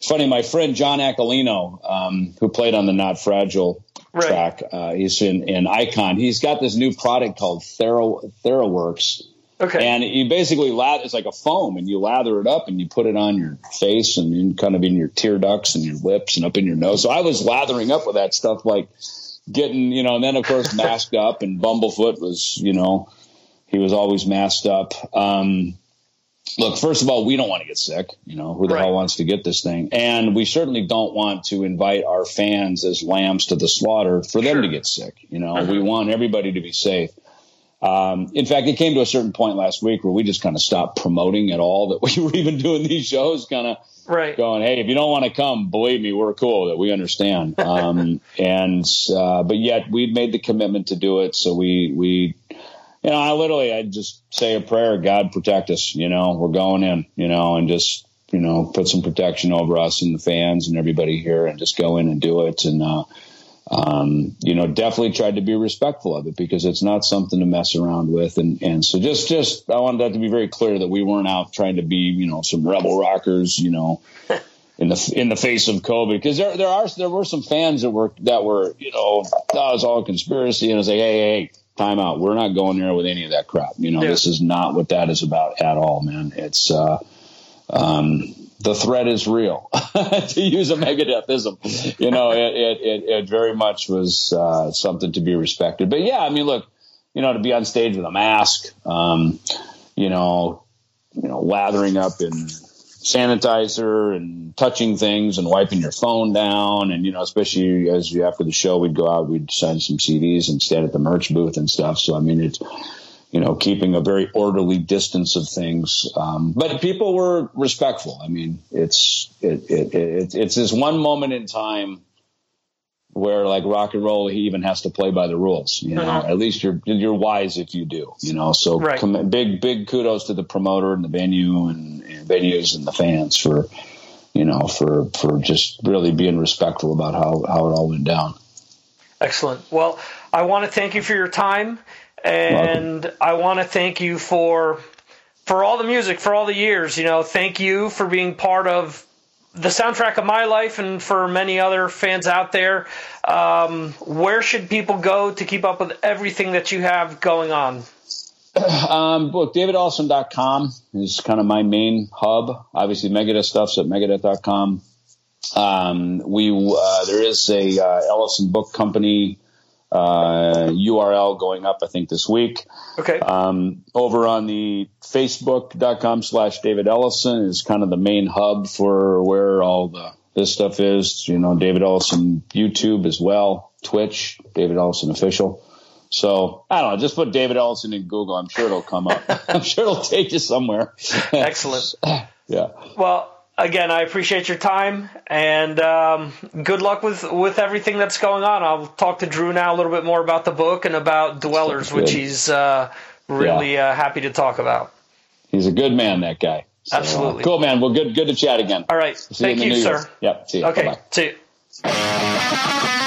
Funny, my friend John Aquilino, um, who played on the Not Fragile right. track, uh, he's in, in Icon. He's got this new product called Thera, TheraWorks Okay. And you basically lather, it's like a foam and you lather it up and you put it on your face and in, kind of in your tear ducts and your lips and up in your nose. So I was lathering up with that stuff, like getting, you know, and then of course masked up and Bumblefoot was, you know, he was always masked up. Um, look, first of all, we don't want to get sick. You know, who the right. hell wants to get this thing? And we certainly don't want to invite our fans as lambs to the slaughter for them to get sick. You know, uh-huh. we want everybody to be safe. Um, in fact, it came to a certain point last week where we just kind of stopped promoting at all that we were even doing these shows, kind of right. going, "Hey, if you don't want to come, believe me, we're cool. That we understand." Um, and uh, but yet we'd made the commitment to do it, so we we. You know, I literally, I just say a prayer, God protect us, you know, we're going in, you know, and just, you know, put some protection over us and the fans and everybody here and just go in and do it. And, uh, um, you know, definitely tried to be respectful of it because it's not something to mess around with. And, and so just, just, I wanted that to be very clear that we weren't out trying to be, you know, some rebel rockers, you know, in the, in the face of COVID. Because there, there are, there were some fans that were, that were, you know, that was all conspiracy. And I was like, hey, hey, time out. We're not going there with any of that crap. You know, yeah. this is not what that is about at all, man. It's, uh, um, the threat is real, to use a Megadethism. You know, it, it, it, it very much was uh, something to be respected. But yeah, I mean, look, you know, to be on stage with a mask, um, you know, you know, lathering up in sanitizer and touching things and wiping your phone down, and you know, especially as you after the show, we'd go out, we'd sign some CDs and stand at the merch booth and stuff. So I mean, it's you know, keeping a very orderly distance of things. Um, but people were respectful. I mean, it's it, it, it, it's this one moment in time where, like rock and roll, he even has to play by the rules. You know, uh-huh. at least you're you're wise if you do. You know, so right. com- big big kudos to the promoter and the venue and, and venues and the fans for you know for for just really being respectful about how how it all went down. Excellent. Well, I want to thank you for your time. And Welcome. I want to thank you for for all the music, for all the years. You know, thank you for being part of the soundtrack of my life and for many other fans out there. Um, where should people go to keep up with everything that you have going on? Um, look, davidawesome.com is kind of my main hub. Obviously, Megadeth stuff's at megadeth.com. Um, we uh, there is a uh, Ellefson Book Company uh, URL going up, I think, this week. Okay. Um, over on the Facebook.com slash David Ellefson is kind of the main hub for where all the this stuff is. You know, David Ellefson YouTube as well, Twitch, David Ellefson official. So I don't know. Just put David Ellefson in Google. I'm sure it'll come up. I'm sure it'll take you somewhere. Excellent. yeah. Well, again, I appreciate your time and um, good luck with with everything that's going on. I'll talk to Drew now a little bit more about the book and about Dwellers, which he's uh, really yeah. uh, happy to talk about. He's a good man, that guy. So, Absolutely. Uh, cool, man. Well, good good to chat again. All right. See Thank you, you sir. Yep. See you. Okay. Bye-bye. See you.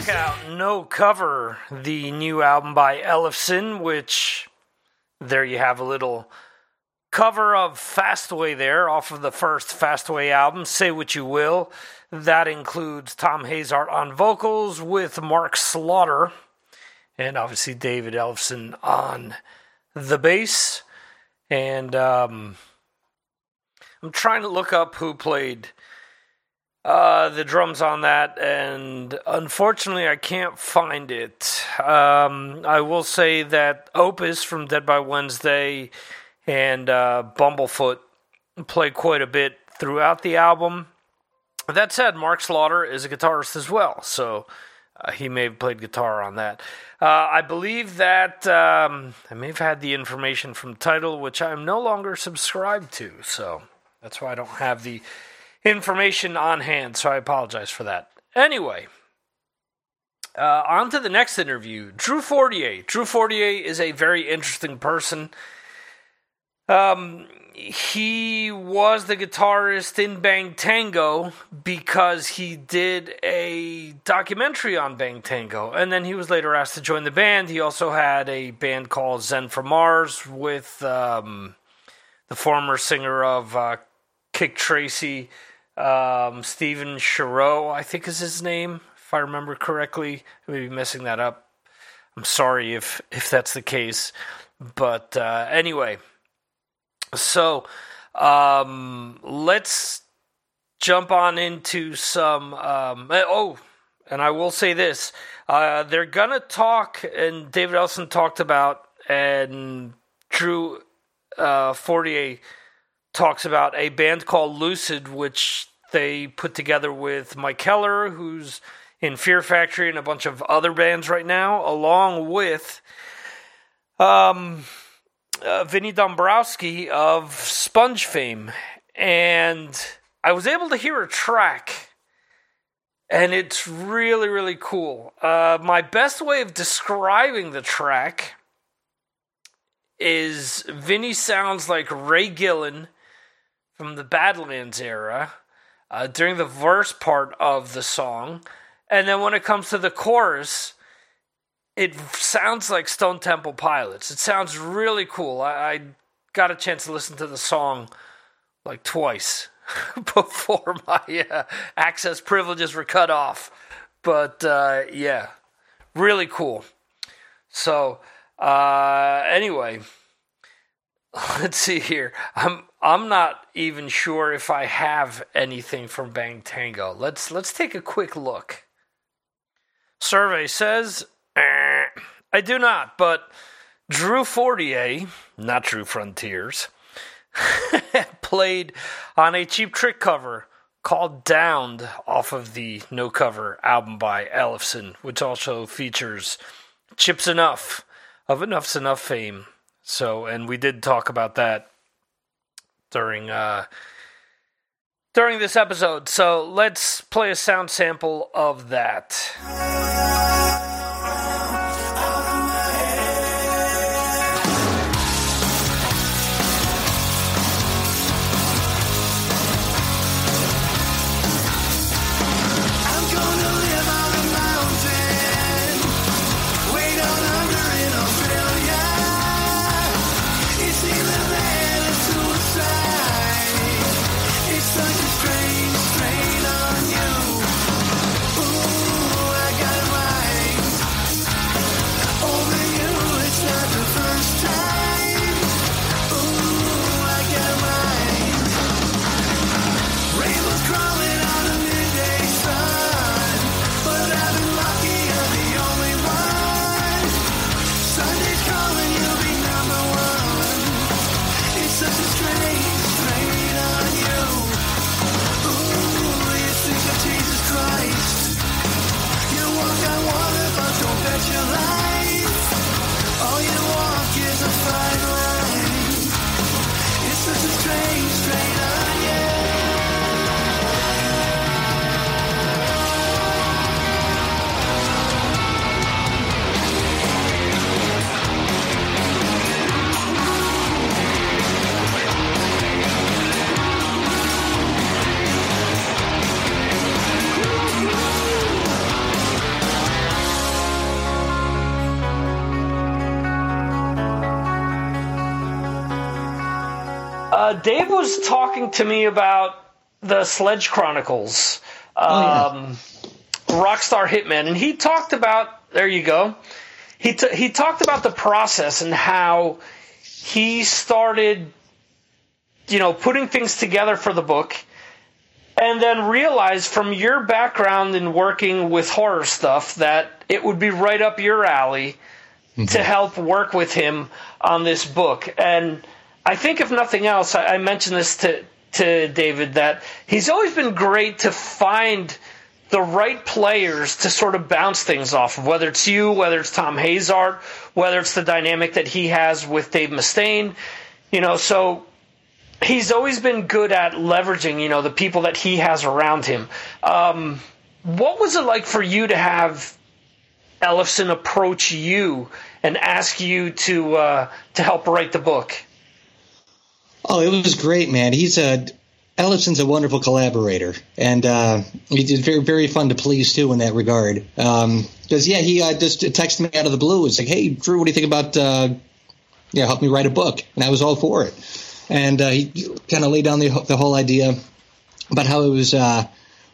Check out No Cover, the new album by Ellefson, which there you have a little cover of Fastway there off of the first Fastway album, Say What You Will. That includes Tom Hazaert on vocals with Mark Slaughter and obviously David Ellefson on the bass. And um, I'm trying to look up who played uh, the drums on that, and unfortunately, I can't find it. Um, I will say that Opus from Dead by Wednesday and uh, Bumblefoot play quite a bit throughout the album. That said, Mark Slaughter is a guitarist as well, so uh, he may have played guitar on that. Uh, I believe that um, I may have had the information from Tidal, which I'm no longer subscribed to, so that's why I don't have the information on hand, so I apologize for that. Anyway, uh, on to the next interview. Drew Fortier. Drew Fortier is a very interesting person. Um, he was the guitarist in Bang Tango because he did a documentary on Bang Tango, and then he was later asked to join the band. He also had a band called Zen from Mars with um, the former singer of uh, Kik Tracee, um, Stephen Shareaux, I think is his name, if I remember correctly. I may be messing that up. I'm sorry if if that's the case, but uh, anyway so um, let's jump on into some. Um, eh, oh, and I will say this: uh, they're gonna talk, and David Ellefson talked about, and Drew uh, Fortier talks about a band called Lucid, which they put together with Mike Heller, who's in Fear Factory, and a bunch of other bands right now, along with um, uh, Vinny Dombrowski of Sponge fame, and I was able to hear a track, and it's really, really cool. Uh, my best way of describing the track is Vinny sounds like Ray Gillen from the Badlands era uh, during the verse part of the song, and then when it comes to the chorus, it sounds like Stone Temple Pilots. It sounds really cool. I, I got a chance to listen to the song like twice before my uh, access privileges were cut off. But uh, yeah, really cool. So uh, anyway, let's see here. I'm I'm not even sure if I have anything from Bang Tango. Let's let's take a quick look. Survey says I do not, but Drew Fortier, not Drew Frontiers, played on a cheap trick cover called Downed off of the No Cover album by Ellefson, which also features Chip Z'Nuff of Enuff Z'Nuff fame. So, and we did talk about that during uh, during this episode. So let's play a sound sample of that. Dave was talking to me about the Sledge Chronicles, um, oh, yeah. Rockstar Hitman, and he talked about. There you go. He t- he talked about the process and how he started, you know, putting things together for the book, and then realized from your background in working with horror stuff that it would be right up your alley mm-hmm. to help work with him on this book and I think if nothing else, I, I mentioned this to to David that he's always been great to find the right players to sort of bounce things off of, whether it's you, whether it's Tom Hazaert, whether it's the dynamic that he has with Dave Mustaine, you know, so he's always been good at leveraging, you know, the people that he has around him. Um, what was it like for you to have Ellefson approach you and ask you to uh, to help write the book? Oh, it was great, man. He's a Ellefson's a wonderful collaborator, and uh, he's very very fun to please too in that regard. Because um, yeah, he uh, just texted me out of the blue. It's like, hey, Drew, what do you think about uh, yeah, help me write a book? And I was all for it. And uh, he kind of laid down the the whole idea about how it was uh,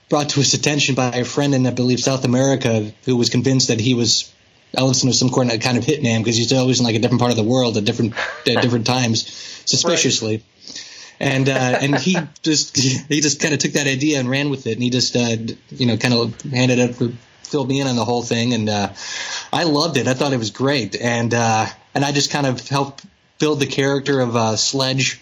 brought to his attention by a friend in I believe South America who was convinced that he was Ellefson was some kind of hitman because he's always in like a different part of the world at different at different times, suspiciously. Right. And uh, and he just he just kind of took that idea and ran with it, and he just uh, you know kind of handed it filled me in on the whole thing, and uh, I loved it. I thought it was great, and uh, and I just kind of helped build the character of uh, Sledge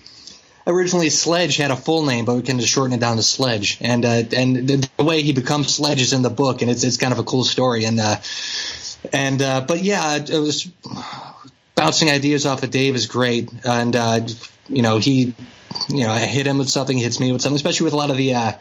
originally Sledge had a full name, but we can just shorten it down to Sledge. And uh, and the way he becomes Sledge is in the book, and it's it's kind of a cool story. And uh, and uh, but yeah, it was bouncing ideas off of Dave is great, and uh, you know he, you know, I hit him with something, he hits me with something, especially with a lot of the. Uh,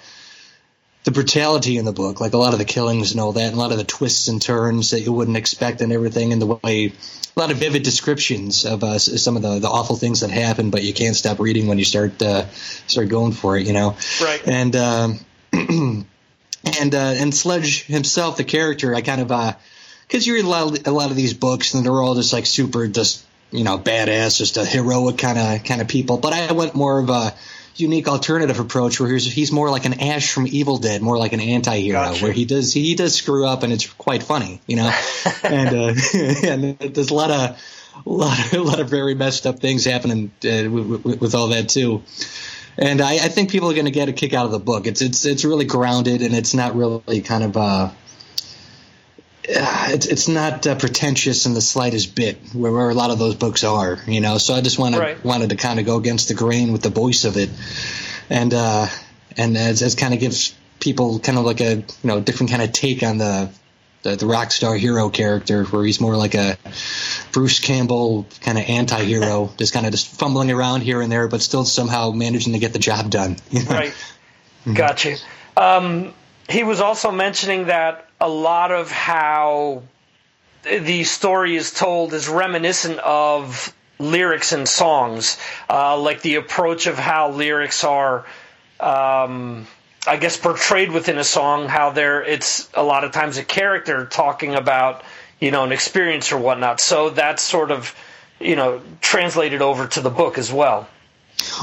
the brutality in the book, like a lot of the killings and all that, and a lot of the twists and turns that you wouldn't expect and everything, and the way a lot of vivid descriptions of uh, some of the, the awful things that happen, but you can't stop reading when you start uh, start going for it, you know. Right. And um, and uh, and Sledge himself, the character, I kind of uh, because you read a lot, of, a lot of these books and they're all just like super, just you know, badass, just a heroic kind of kind of people. But I went more of a unique alternative approach where he's he's more like an Ash from Evil Dead, more like an anti-hero, gotcha. where he does he does screw up and it's quite funny, you know, and uh, and there's a lot of a lot, a lot of very messed up things happening uh, with, with, with, all that too. And I, I think people are going to get a kick out of the book. It's it's it's really grounded and it's not really kind of uh, uh, it's it's not uh, pretentious in the slightest bit, where, where, a lot of those books are, you know. So I just wanted right. wanted to kind of go against the grain with the voice of it, and uh, and as, as kind of gives people kind of like a you know different kind of take on the, the the rock star hero character, where he's more like a Bruce Campbell kind of anti-hero, just kind of just fumbling around here and there, but still somehow managing to get the job done. You know? Right. Mm-hmm. Gotcha. Um, he was also mentioning that a lot of how the story is told is reminiscent of lyrics and songs, uh, like the approach of how lyrics are, um, I guess, portrayed within a song. How there, it's a lot of times a character talking about, you know, an experience or whatnot. So that's sort of, you know, translated over to the book as well.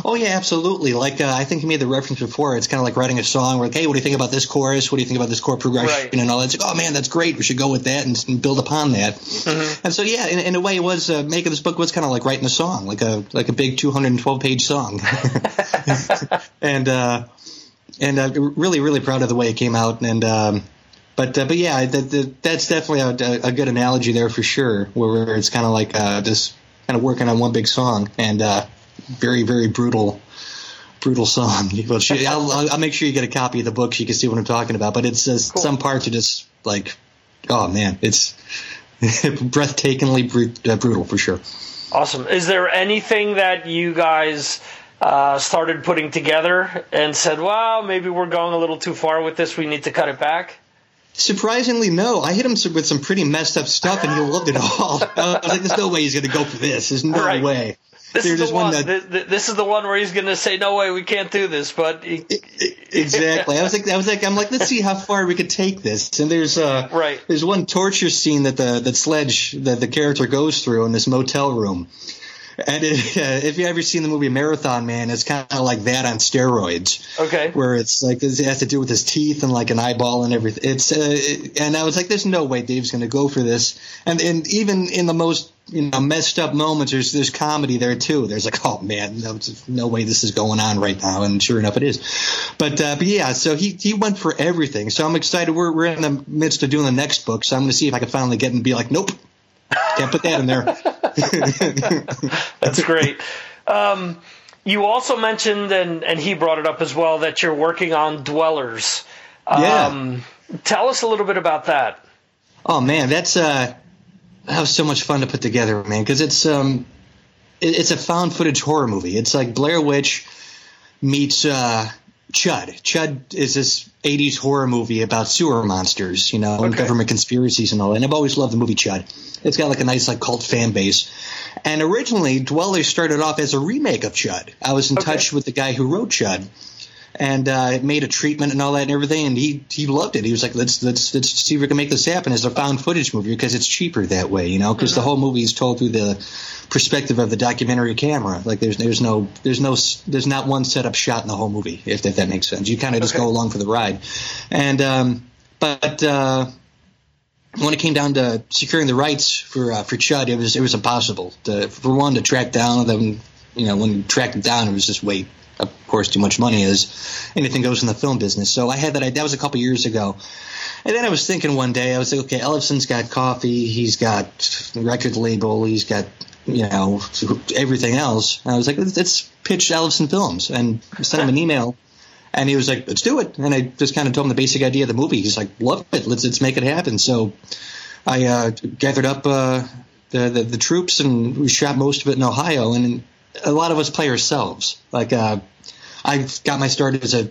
Oh yeah, absolutely. Like uh, I think you made the reference before. It's kind of like writing a song. Where like, hey, what do you think about this chorus? What do you think about this chord progression right. and all that? It's like, oh man, that's great. We should go with that and, and build upon that. Mm-hmm. And so yeah, in, in, a way, it was uh, making this book was kind of like writing a song, like a like a big 212 page song. and uh, and uh, really really proud of the way it came out. And um, but uh, but yeah, that, that, that's definitely a, a, good analogy there for sure. Where, where it's kind of like uh, just kind of working on one big song and uh, very very brutal brutal song. Well, she, I'll, I'll, make sure you get a copy of the book so you can see what I'm talking about. But it's uh, cool. some parts are just like, oh man, it's breathtakingly brut- uh, brutal for sure. Awesome. Is there anything that you guys uh, started putting together and said, "Well, maybe we're going a little too far with this. We need to cut it back"? Surprisingly, no. I hit him with some pretty messed up stuff, and he loved it all. I was like, "There's no way he's going to go for this. There's no right. way." This is, the one, that, this is the one where he's going to say, "No way, we can't do this." But he, exactly, I was like, I was like, I'm like, let's see how far we could take this. And there's uh, right. There's one torture scene that the that Sledge that the character goes through in this motel room, and it, uh, if you ever seen the movie Marathon Man, it's kind of like that on steroids. Okay. Where it's like it has to do with his teeth and like an eyeball and everything. It's uh, it, and I was like, there's no way Dave's going to go for this. And and even in the most you know messed up moments, there's there's comedy there too. There's like, oh man, no, no way this is going on right now. And sure enough, it is. But uh, but yeah, so he he went for everything. So I'm excited. We're we're in the midst of doing the next book, so I'm going to see if I can finally get and be like, nope. Can't put that in there. That's great. Um, you also mentioned, and, and he brought it up as well, that you're working on Dwellers. Yeah. Um, tell us a little bit about that. Oh man, that's uh, that was so much fun to put together, man. Because it's um, it, it's a found footage horror movie. It's like Blair Witch meets uh, Chud. Chud is this 80s horror movie about sewer monsters, you know, okay. and government conspiracies and all that. And I've always loved the movie Chud. It's got like a nice like cult fan base. And originally, Dwellers started off as a remake of Chud. I was in okay. touch with the guy who wrote Chud, and uh, made a treatment and all that and everything. And he he loved it. He was like, let's let's let's see if we can make this happen as a found footage movie because it's cheaper that way, you know, because mm-hmm. the whole movie is told through the perspective of the documentary camera. Like there's there's no there's no there's not one setup shot in the whole movie if, if that makes sense. You kind of just okay. go along for the ride, and um, but. Uh, when it came down to securing the rights for uh, for Chud, it was it was impossible. To, for one to track down them, you know, when you tracked them down, it was just way, of course, too much money is anything goes in the film business. So I had that. That was a couple years ago, and then I was thinking one day, I was like, okay, Ellefson's got coffee, he's got record label, he's got you know everything else. And I was like, let's, pitch Ellefson Films and send him an email and he was like, "Let's do it." And I just kind of told him the basic idea of the movie. He's like, "Love it. Let's let's make it happen." So I uh, gathered up uh, the, the, the troops and we shot most of it in Ohio. And a lot of us play ourselves. Like uh, I got my start as a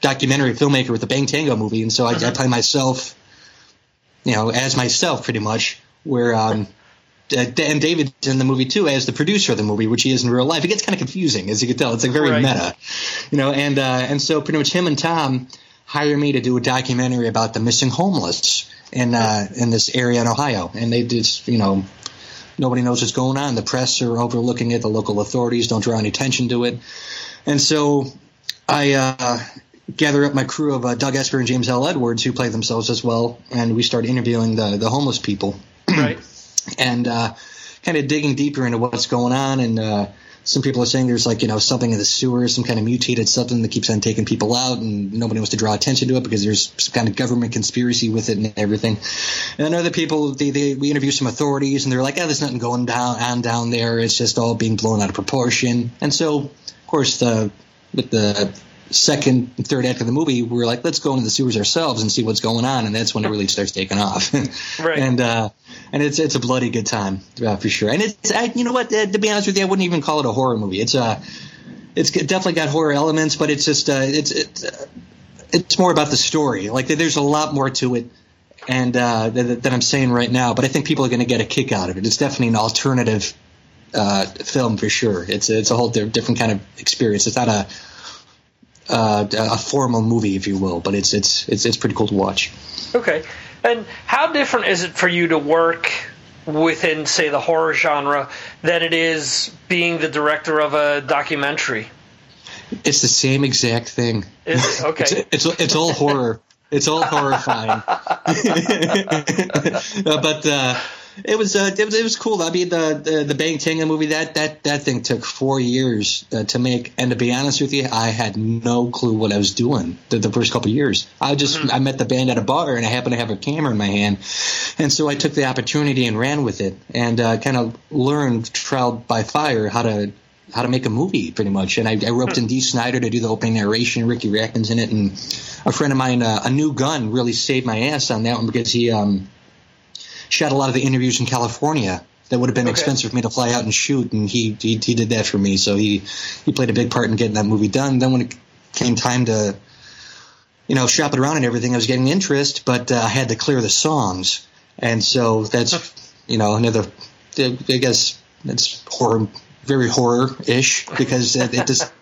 documentary filmmaker with the Bang Tango movie, and so I, mm-hmm. I play myself, you know, as myself pretty much. Where um, and David's in the movie too as the producer of the movie, which he is in real life. It gets kind of confusing, as you can tell. It's like very right. meta, you know. And uh, and so pretty much him and Tom hire me to do a documentary about the missing homeless in uh, in this area in Ohio, and they just you know nobody knows what's going on. The press are overlooking it. The local authorities don't draw any attention to it, and so I. Uh, gather up my crew of uh, Doug Esper and James L. Edwards, who play themselves as well, and we start interviewing the the homeless people. Right and uh, kind of digging deeper into what's going on and uh, some people are saying there's like you know something in the sewers, some kind of mutated something that keeps on taking people out, and nobody wants to draw attention to it because there's some kind of government conspiracy with it and everything. And other people, they, they we interview some authorities, and they're like, "Oh, there's nothing going down on down there. It's just all being blown out of proportion." And so, of course, the with the second and third act of the movie, we are like, let's go into the sewers ourselves and see what's going on, and that's when it really starts taking off. right. And uh, and it's it's a bloody good time uh, for sure. And it's I, you know what, uh, to be honest with you, I wouldn't even call it a horror movie. It's a uh, it's definitely got horror elements, but it's just uh, it's it's uh, it's more about the story. Like there's a lot more to it. And uh, that, that I'm saying right now, but I think people are going to get a kick out of it. It's definitely an alternative uh, film for sure. It's it's a whole different kind of experience. It's not a uh, a formal movie, if you will. But it's it's it's it's pretty cool to watch. Okay, and how different is it for you to work within, say, the horror genre than it is being the director of a documentary? It's the same exact thing. Is it? Okay, it's, it's it's all horror. It's all horrifying. but uh, it was, uh, it was it was cool. I mean, the the, the Bang Tango movie that that that thing took four years uh, to make, and to be honest with you, I had no clue what I was doing the, the first couple years. I just mm-hmm. I met the band at a bar, and I happened to have a camera in my hand, and so I took the opportunity and ran with it, and uh, kind of learned trial by fire how to how to make a movie pretty much. And I, I roped in Dee Snider to do the opening narration. Ricky Rachtman's in it, and a friend of mine, uh, a new gun, really saved my ass on that one because he um, shot a lot of the interviews in California that would have been okay. expensive for me to fly out and shoot, and he, he he did that for me. So he he played a big part in getting that movie done. Then when it came time to you know shop it around and everything, I was getting interest, but uh, I had to clear the songs, and so that's you know another I guess that's horror, very horror ish because it, it just.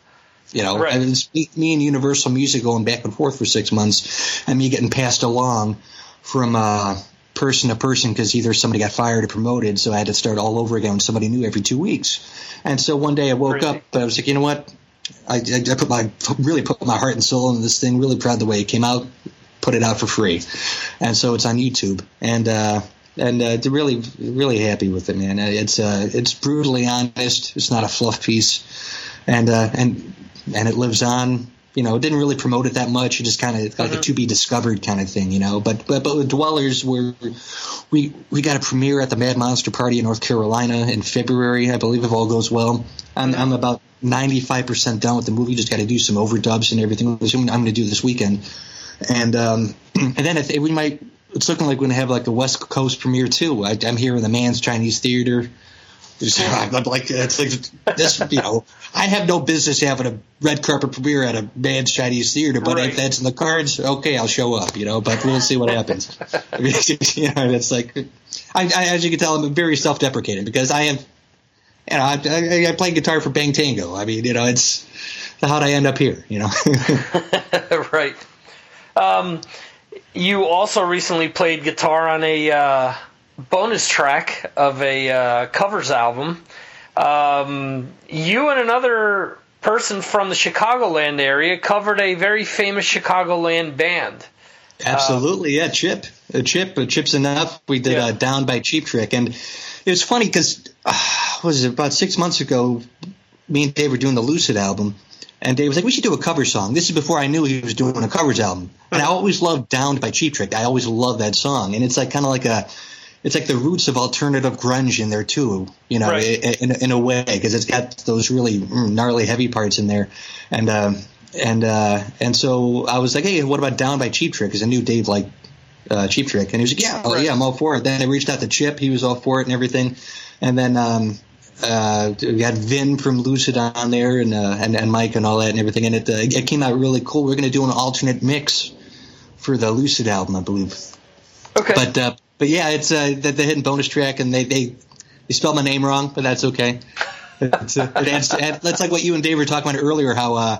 You know, right. it's me and Universal Music going back and forth for six months, and me getting passed along from uh, person to person because either somebody got fired or promoted, so I had to start all over again with somebody new every two weeks. And so one day I woke Crazy. up, I was like, you know what? I, I, put my really put my heart and soul into this thing. Really proud the way it came out. Put it out for free, and so it's on YouTube. And uh, and uh, really really happy with it, man. It's uh, it's brutally honest. It's not a fluff piece, and uh, and and it lives on you know, didn't really promote it that much. It just kind of like mm-hmm. a to be discovered kind of thing, you know. But but but with Dwellers, we we we got a premiere at the Mad Monster Party in North Carolina in February, I believe, if all goes well. I'm mm-hmm. I'm about 95 percent done with the movie. Just got to do some overdubs and everything. I'm going to do this weekend, and um and then if we might. It's looking like we're gonna have like the West Coast premiere too. I, I'm here in the Mann's Chinese Theater I'm like, this, you know, I have no business having a red carpet premiere at a Mann's Chinese theater, but right. if that's in the cards, okay, I'll show up, you know, but we'll see what happens. I mean, you know, it's like, I, I, as you can tell, I'm very self-deprecating because I am, you know, I, I, I play guitar for Bang Tango. I mean, you know, it's how'd I end up here, you know? right. Um, you also recently played guitar on a, uh, bonus track of a uh, covers album. Um, you and another person from the Chicagoland area covered a very famous Chicagoland band. Absolutely, yeah, Chip, uh, Chip, uh, Chip Z'Nuff. We did yeah. uh, "Down" by Cheap Trick, and it was funny because uh, was it about six months ago? Me and Dave were doing the Lucid album, and Dave was like, "We should do a cover song." This is before I knew he was doing a covers album, and I always loved "Downed" by Cheap Trick. I always loved that song, and it's like kind of like a it's like the roots of alternative grunge in there too, you know, right. in, in a way, because it's got those really mm, gnarly heavy parts in there, and uh, and uh, and so I was like, hey, what about Down by Cheap Trick? Because I knew Dave liked uh, Cheap Trick, and he was like, yeah, oh, yeah, I'm all for it. Then I reached out to Chip, he was all for it and everything, and then um, uh, we had Vin from Lucid on there, and uh, and, and Mike and all that and everything, and it uh, it came out really cool. We're going to do an alternate mix for the Lucid album, I believe. Okay. But uh, but yeah, it's uh, the, the hidden bonus track, and they they they spelled my name wrong, but that's okay. It's, uh, it adds, add, that's like what you and Dave were talking about earlier, how uh,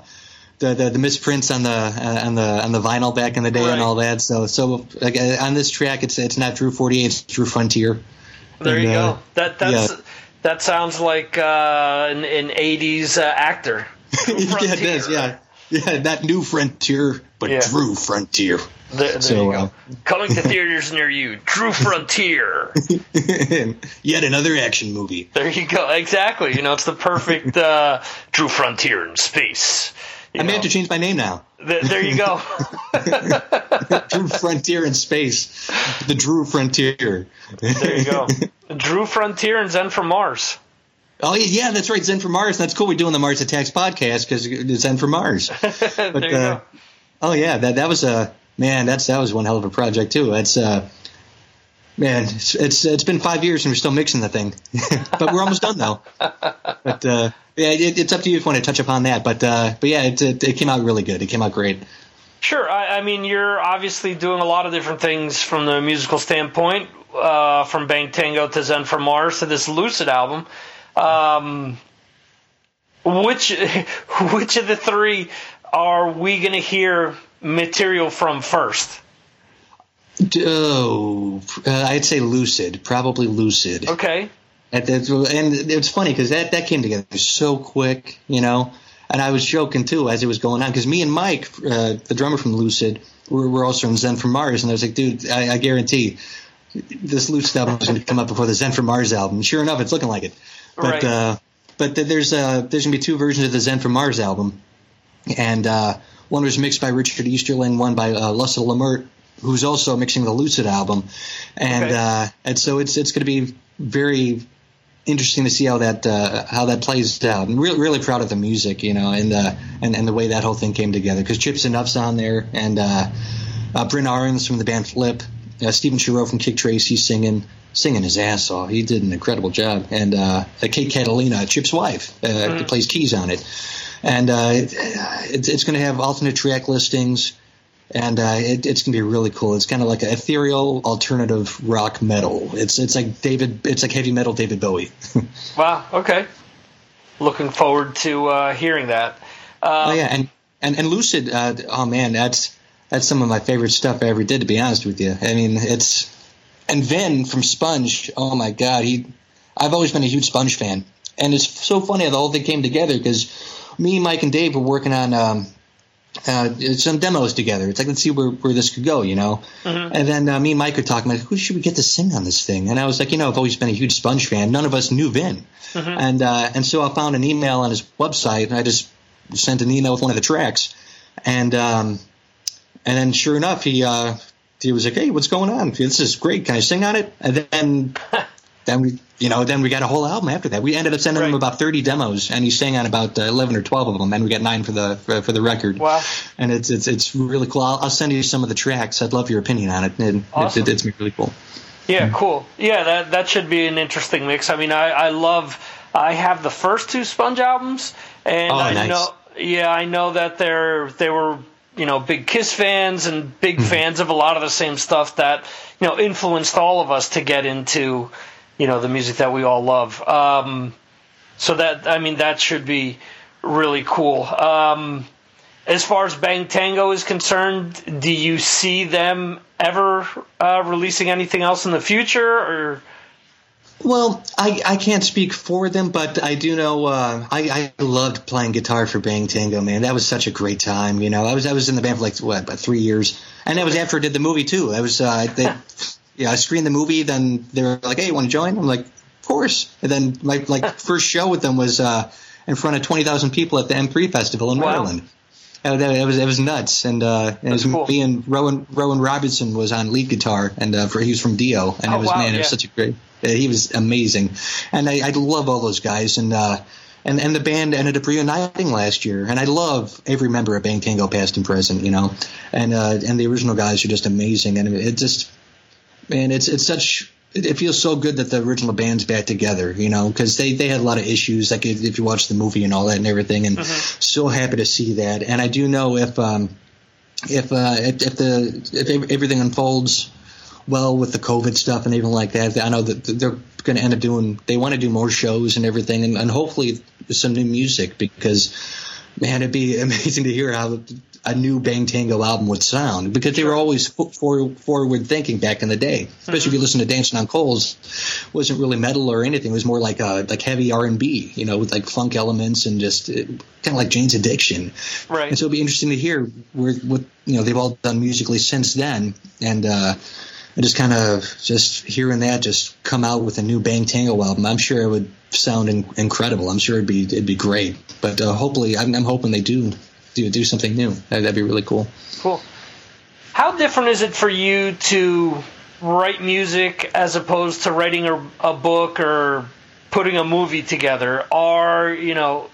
the, the the misprints on the uh, on the on the vinyl back in the day right. and all that. So so like, uh, on this track, it's it's not Drew Fortier, it's Drew Frontier. There and, you go. Uh, that that's yeah. that sounds like uh, an, an '80s uh, actor. yeah, it does. Yeah, yeah, not New Frontier, but yeah. Drew Frontier. There, there so, you go. Uh, Coming to theaters near you, True Frontier. Yet another action movie. There you go. Exactly. You know, it's the perfect uh, True Frontier in space. You I know. may have to change my name now. The, there you go. Drew Frontier in space. The Drew Frontier. there you go. Drew Frontier and Zen from Mars. Oh yeah, that's right. Zen from Mars. That's cool. We're doing the Mars Attacks podcast because it's Zen from Mars. But, uh, oh yeah, that that was a man. That's that was one hell of a project too. That's uh, man. It's, it's it's been five years and we're still mixing the thing, but we're almost done though. But uh, yeah, it, it's up to you if you want to touch upon that. But uh, but yeah, it, it, it came out really good. It came out great. Sure. I, I, mean, you're obviously doing a lot of different things from the musical standpoint, uh, from Bang Tango to Zen from Mars to this Lucid album. Um, which which of the three are we going to hear material from first? Oh, uh, I'd say Lucid, probably Lucid. Okay. And, and it's funny because that, that came together so quick, you know. And I was joking too as it was going on because me and Mike, uh, the drummer from Lucid, we're, we're also in Zen from Mars, and I was like, dude, I, I guarantee this Lucid album is going to come up before the Zen from Mars album. Sure enough, it's looking like it. But right. uh, but there's uh, there's going to be two versions of the Zen from Mars album, and uh, one was mixed by Richard Easterling, one by uh, Lasse Lammert, who's also mixing the Lucid album, and okay. uh, and so it's it's going to be very interesting to see how that uh, how that plays out. And really, really proud of the music, you know, and uh, and and the way that whole thing came together. Because Chips and Z'Nuff's on there, and uh, uh, Brynn Arens from the band Flipp, uh, Stephen Shareaux from Kik Tracee singing singing his ass off. He did an incredible job, and uh, Kate Catalina, Chip's wife, uh, mm-hmm. plays keys on it. And uh, it, it's going to have alternate track listings and uh, it, it's gonna be really cool. It's kind of like an ethereal alternative rock metal. It's it's like David. It's like heavy metal David Bowie. wow. Okay. Looking forward to uh, hearing that. Um, oh yeah, and and and Lucid. Uh, oh man, that's that's some of my favorite stuff I ever did. To be honest with you, I mean it's and Vin from Sponge. Oh my god, he. I've always been a huge Sponge fan, and it's so funny how the whole thing came together because me, Mike, and Dave were working on. Um, uh, some demos together. It's like let's see where, where this could go, you know. Mm-hmm. And then uh, me and Mike were talking like, who should we get to sing on this thing? And I was like, you know, I've always been a huge Sponge fan. None of us knew Vin, mm-hmm. and uh, and so I found an email on his website, and I just sent an email with one of the tracks, and um, and then sure enough, he uh, he was like, hey, what's going on? This is great. Can I sing on it? And then then we you know then we got a whole album after that. We ended up sending right. him about 30 demos and he sang on about uh, 11 or 12 of them and we got nine for the for, for the record. Wow. And it's it's it's really cool. I'll, I'll, send you some of the tracks. I'd love your opinion on it. Awesome. it, it, it's really cool. Yeah cool. Yeah that that should be an interesting mix. I mean i i love i have the first two sponge albums and oh, i nice. know yeah i know that they're they were you know big kiss fans and big mm-hmm. fans of a lot of the same stuff that you know influenced all of us to get into you know the music that we all love. Um, so that I mean that should be really cool. Um, as far as Bang Tango is concerned, do you see them ever uh, releasing anything else in the future, or? Well, I, I can't speak for them, but I do know uh, I, I loved playing guitar for Bang Tango, man. That was such a great time. You know, I was I was in the band for like what about three years, and that was after I did the movie too. That was uh, they yeah, I screened the movie. Then they were like, "Hey, you want to join?" I'm like, "Of course." And then my like first show with them was uh, in front of twenty thousand people at the M3 Festival in wow. Maryland. It was it was nuts, and, uh, and it was cool. me and Rowan Rowan Robinson was on lead guitar, and uh, for, he was from Dio, and oh, it was wow, man, yeah. it was such a great. He was amazing, and I, I love all those guys, and uh, and and the band ended up reuniting last year, and I love every member of Bang Tango, past and present, you know, and uh, and the original guys are just amazing, and it just man, it's it's such it feels so good that the original band's back together, you know, because they, they had a lot of issues, like if, if, you watch the movie and all that and everything, and mm-hmm. so happy to see that. And I do know if um, if, uh, if, if the if everything unfolds well with the COVID stuff and everything like that, I know that they're going to end up doing. They want to do more shows and everything, and, and hopefully some new music because man, it'd be amazing to hear how a new Bang Tango album would sound because they were always forward, forward thinking back in the day. Especially mm-hmm. if you mm-hmm. listen to Dancing on Coals, wasn't really metal or anything. It was more like uh, like heavy R and B, you know, with like funk elements and just uh, kind of like Jane's Addiction. Right. And so it'd be interesting to hear where what you know they've all done musically since then, and uh, just kind of just hearing that just come out with a new Bang Tango album. I'm sure it would sound in- incredible. I'm sure it'd be it'd be great. But uh, hopefully, I'm, I'm hoping they do do do something new. That'd be really cool. Cool. How different is it for you to write music as opposed to writing a, a book or putting a movie together? Are you know,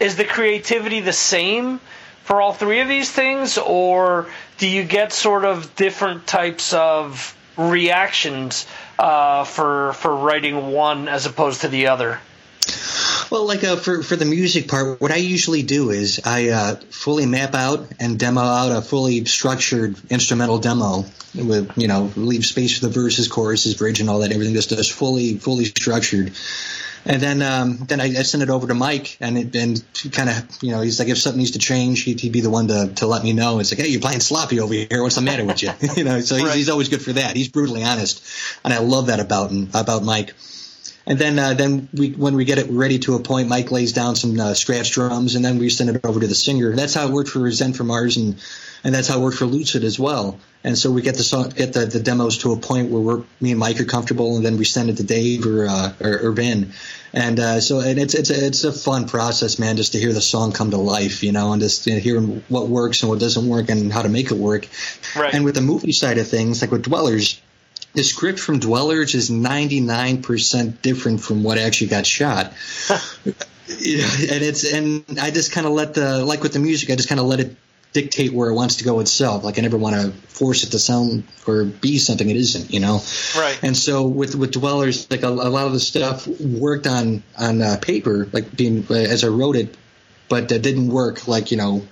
is the creativity the same for all three of these things, or do you get sort of different types of reactions uh, for for writing one as opposed to the other? Well, like uh, for for the music part, what I usually do is I uh, fully map out and demo out a fully structured instrumental demo with you know leave space for the verses, choruses, bridge, and all that. Everything just just fully fully structured. And then um, then I, I send it over to Mike, and it, and kind of you know he's like if something needs to change, he'd, he'd, be the one to, to let me know. It's like hey, you're playing sloppy over here. What's the matter with you? you know, so he's, right. he's always good for that. He's brutally honest, and I love that about about Mike. And then uh, then we when we get it ready to a point, Mike lays down some uh, scratch drums, and then we send it over to the singer. That's how it worked for Zen from Mars, and and that's how it worked for Lucid as well. And so we get the song, get the, the demos to a point where we're me and Mike are comfortable, and then we send it to Dave or uh, or, or Ben. And uh, so and it's it's a, it's a fun process, man, just to hear the song come to life, you know, and just you know, hearing what works and what doesn't work and how to make it work. Right. And with the movie side of things, like with Dwellers the script from Dwellers is 99% different from what actually got shot. know, and it's and I just kind of let the like with the music, I just kind of let it dictate where it wants to go itself. Like I never want to force it to sound or be something it isn't, you know. Right. And so with with Dwellers, like a, a lot of the stuff worked on on uh, paper, like being uh, as I wrote it, but that didn't work like you know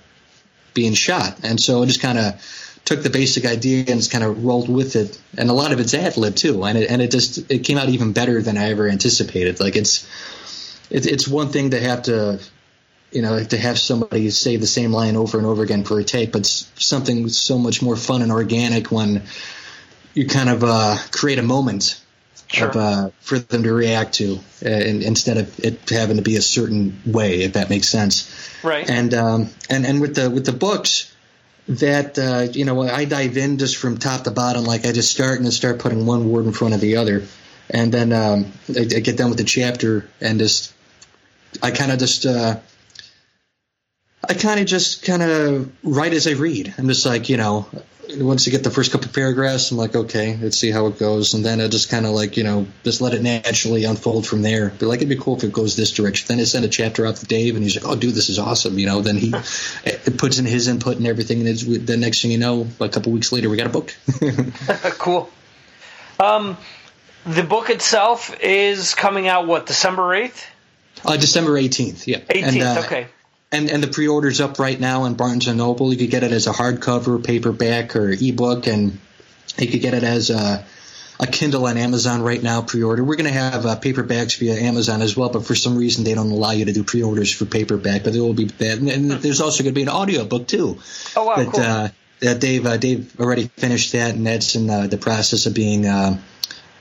being shot. And so it just kind of took the basic idea and just kind of rolled with it. And a lot of it's ad lib too, and it and it just it came out even better than I ever anticipated. Like it's it, it's one thing to have to you know to have somebody say the same line over and over again for a take, but something so much more fun and organic when you kind of uh, create a moment. Sure. Of, uh, for them to react to, uh, instead of it having to be a certain way, if that makes sense. Right. And um, and and with the with the books, that uh, you know I dive in just from top to bottom. Like I just start and then start putting one word in front of the other, and then um, I, I, get done with the chapter and just I kind of just uh, I kind of just kind of write as I read. I'm just like you know once you get the first couple of paragraphs, I'm like, okay, let's see how it goes, and then I just kind of like you know just let it naturally unfold from there. But like it'd be cool if it goes this direction. Then I send a chapter out to Dave, and he's like, oh, dude, this is awesome, you know. Then he puts in his input and everything, and it's, the next thing you know, a couple weeks later, we got a book. cool. Um, the book itself is coming out what December eighth. Uh, December eighteenth, yeah. Eighteenth, uh, okay and and the pre-orders up right now in Barnes and Noble. You could get it as a hardcover, paperback, or ebook, and you could get it as a, a Kindle on Amazon right now. Pre-order. We're going to have uh, paperbacks via Amazon as well, but for some reason they don't allow you to do pre-orders for paperback. But there will be that, and, and there's also going to be an audiobook too. Oh wow, cool. Uh, that Dave uh, Dave already finished that, and that's in uh, the process of being uh,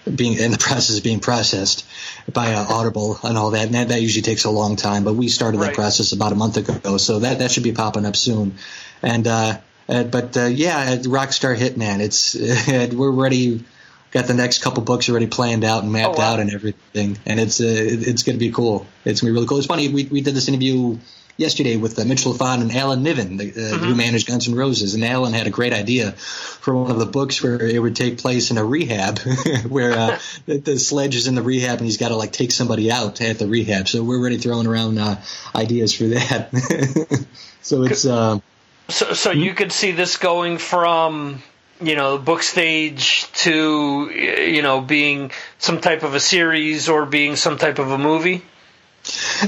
being in the process of being processed by uh, Audible and all that. And that, that usually takes a long time, but we started that process about a month ago, so that that should be popping up soon. And uh, uh, but uh, yeah, Rockstar Hitman, it's we're ready. Got the next couple books already planned out and mapped oh, wow. out and everything, and it's uh, it's going to be cool. It's going to be really cool. It's funny we we did this interview yesterday with uh, Mitch Lafon and Alan Niven, the, uh, mm-hmm. who managed Guns N' Roses. And Alan had a great idea for one of the books where it would take place in a rehab, where uh, the, the, sledge is in the rehab and he's got to like take somebody out at the rehab. So we're already throwing around uh, ideas for that. so it's. Uh, so, so you could see this going from you know book stage to you know being some type of a series or being some type of a movie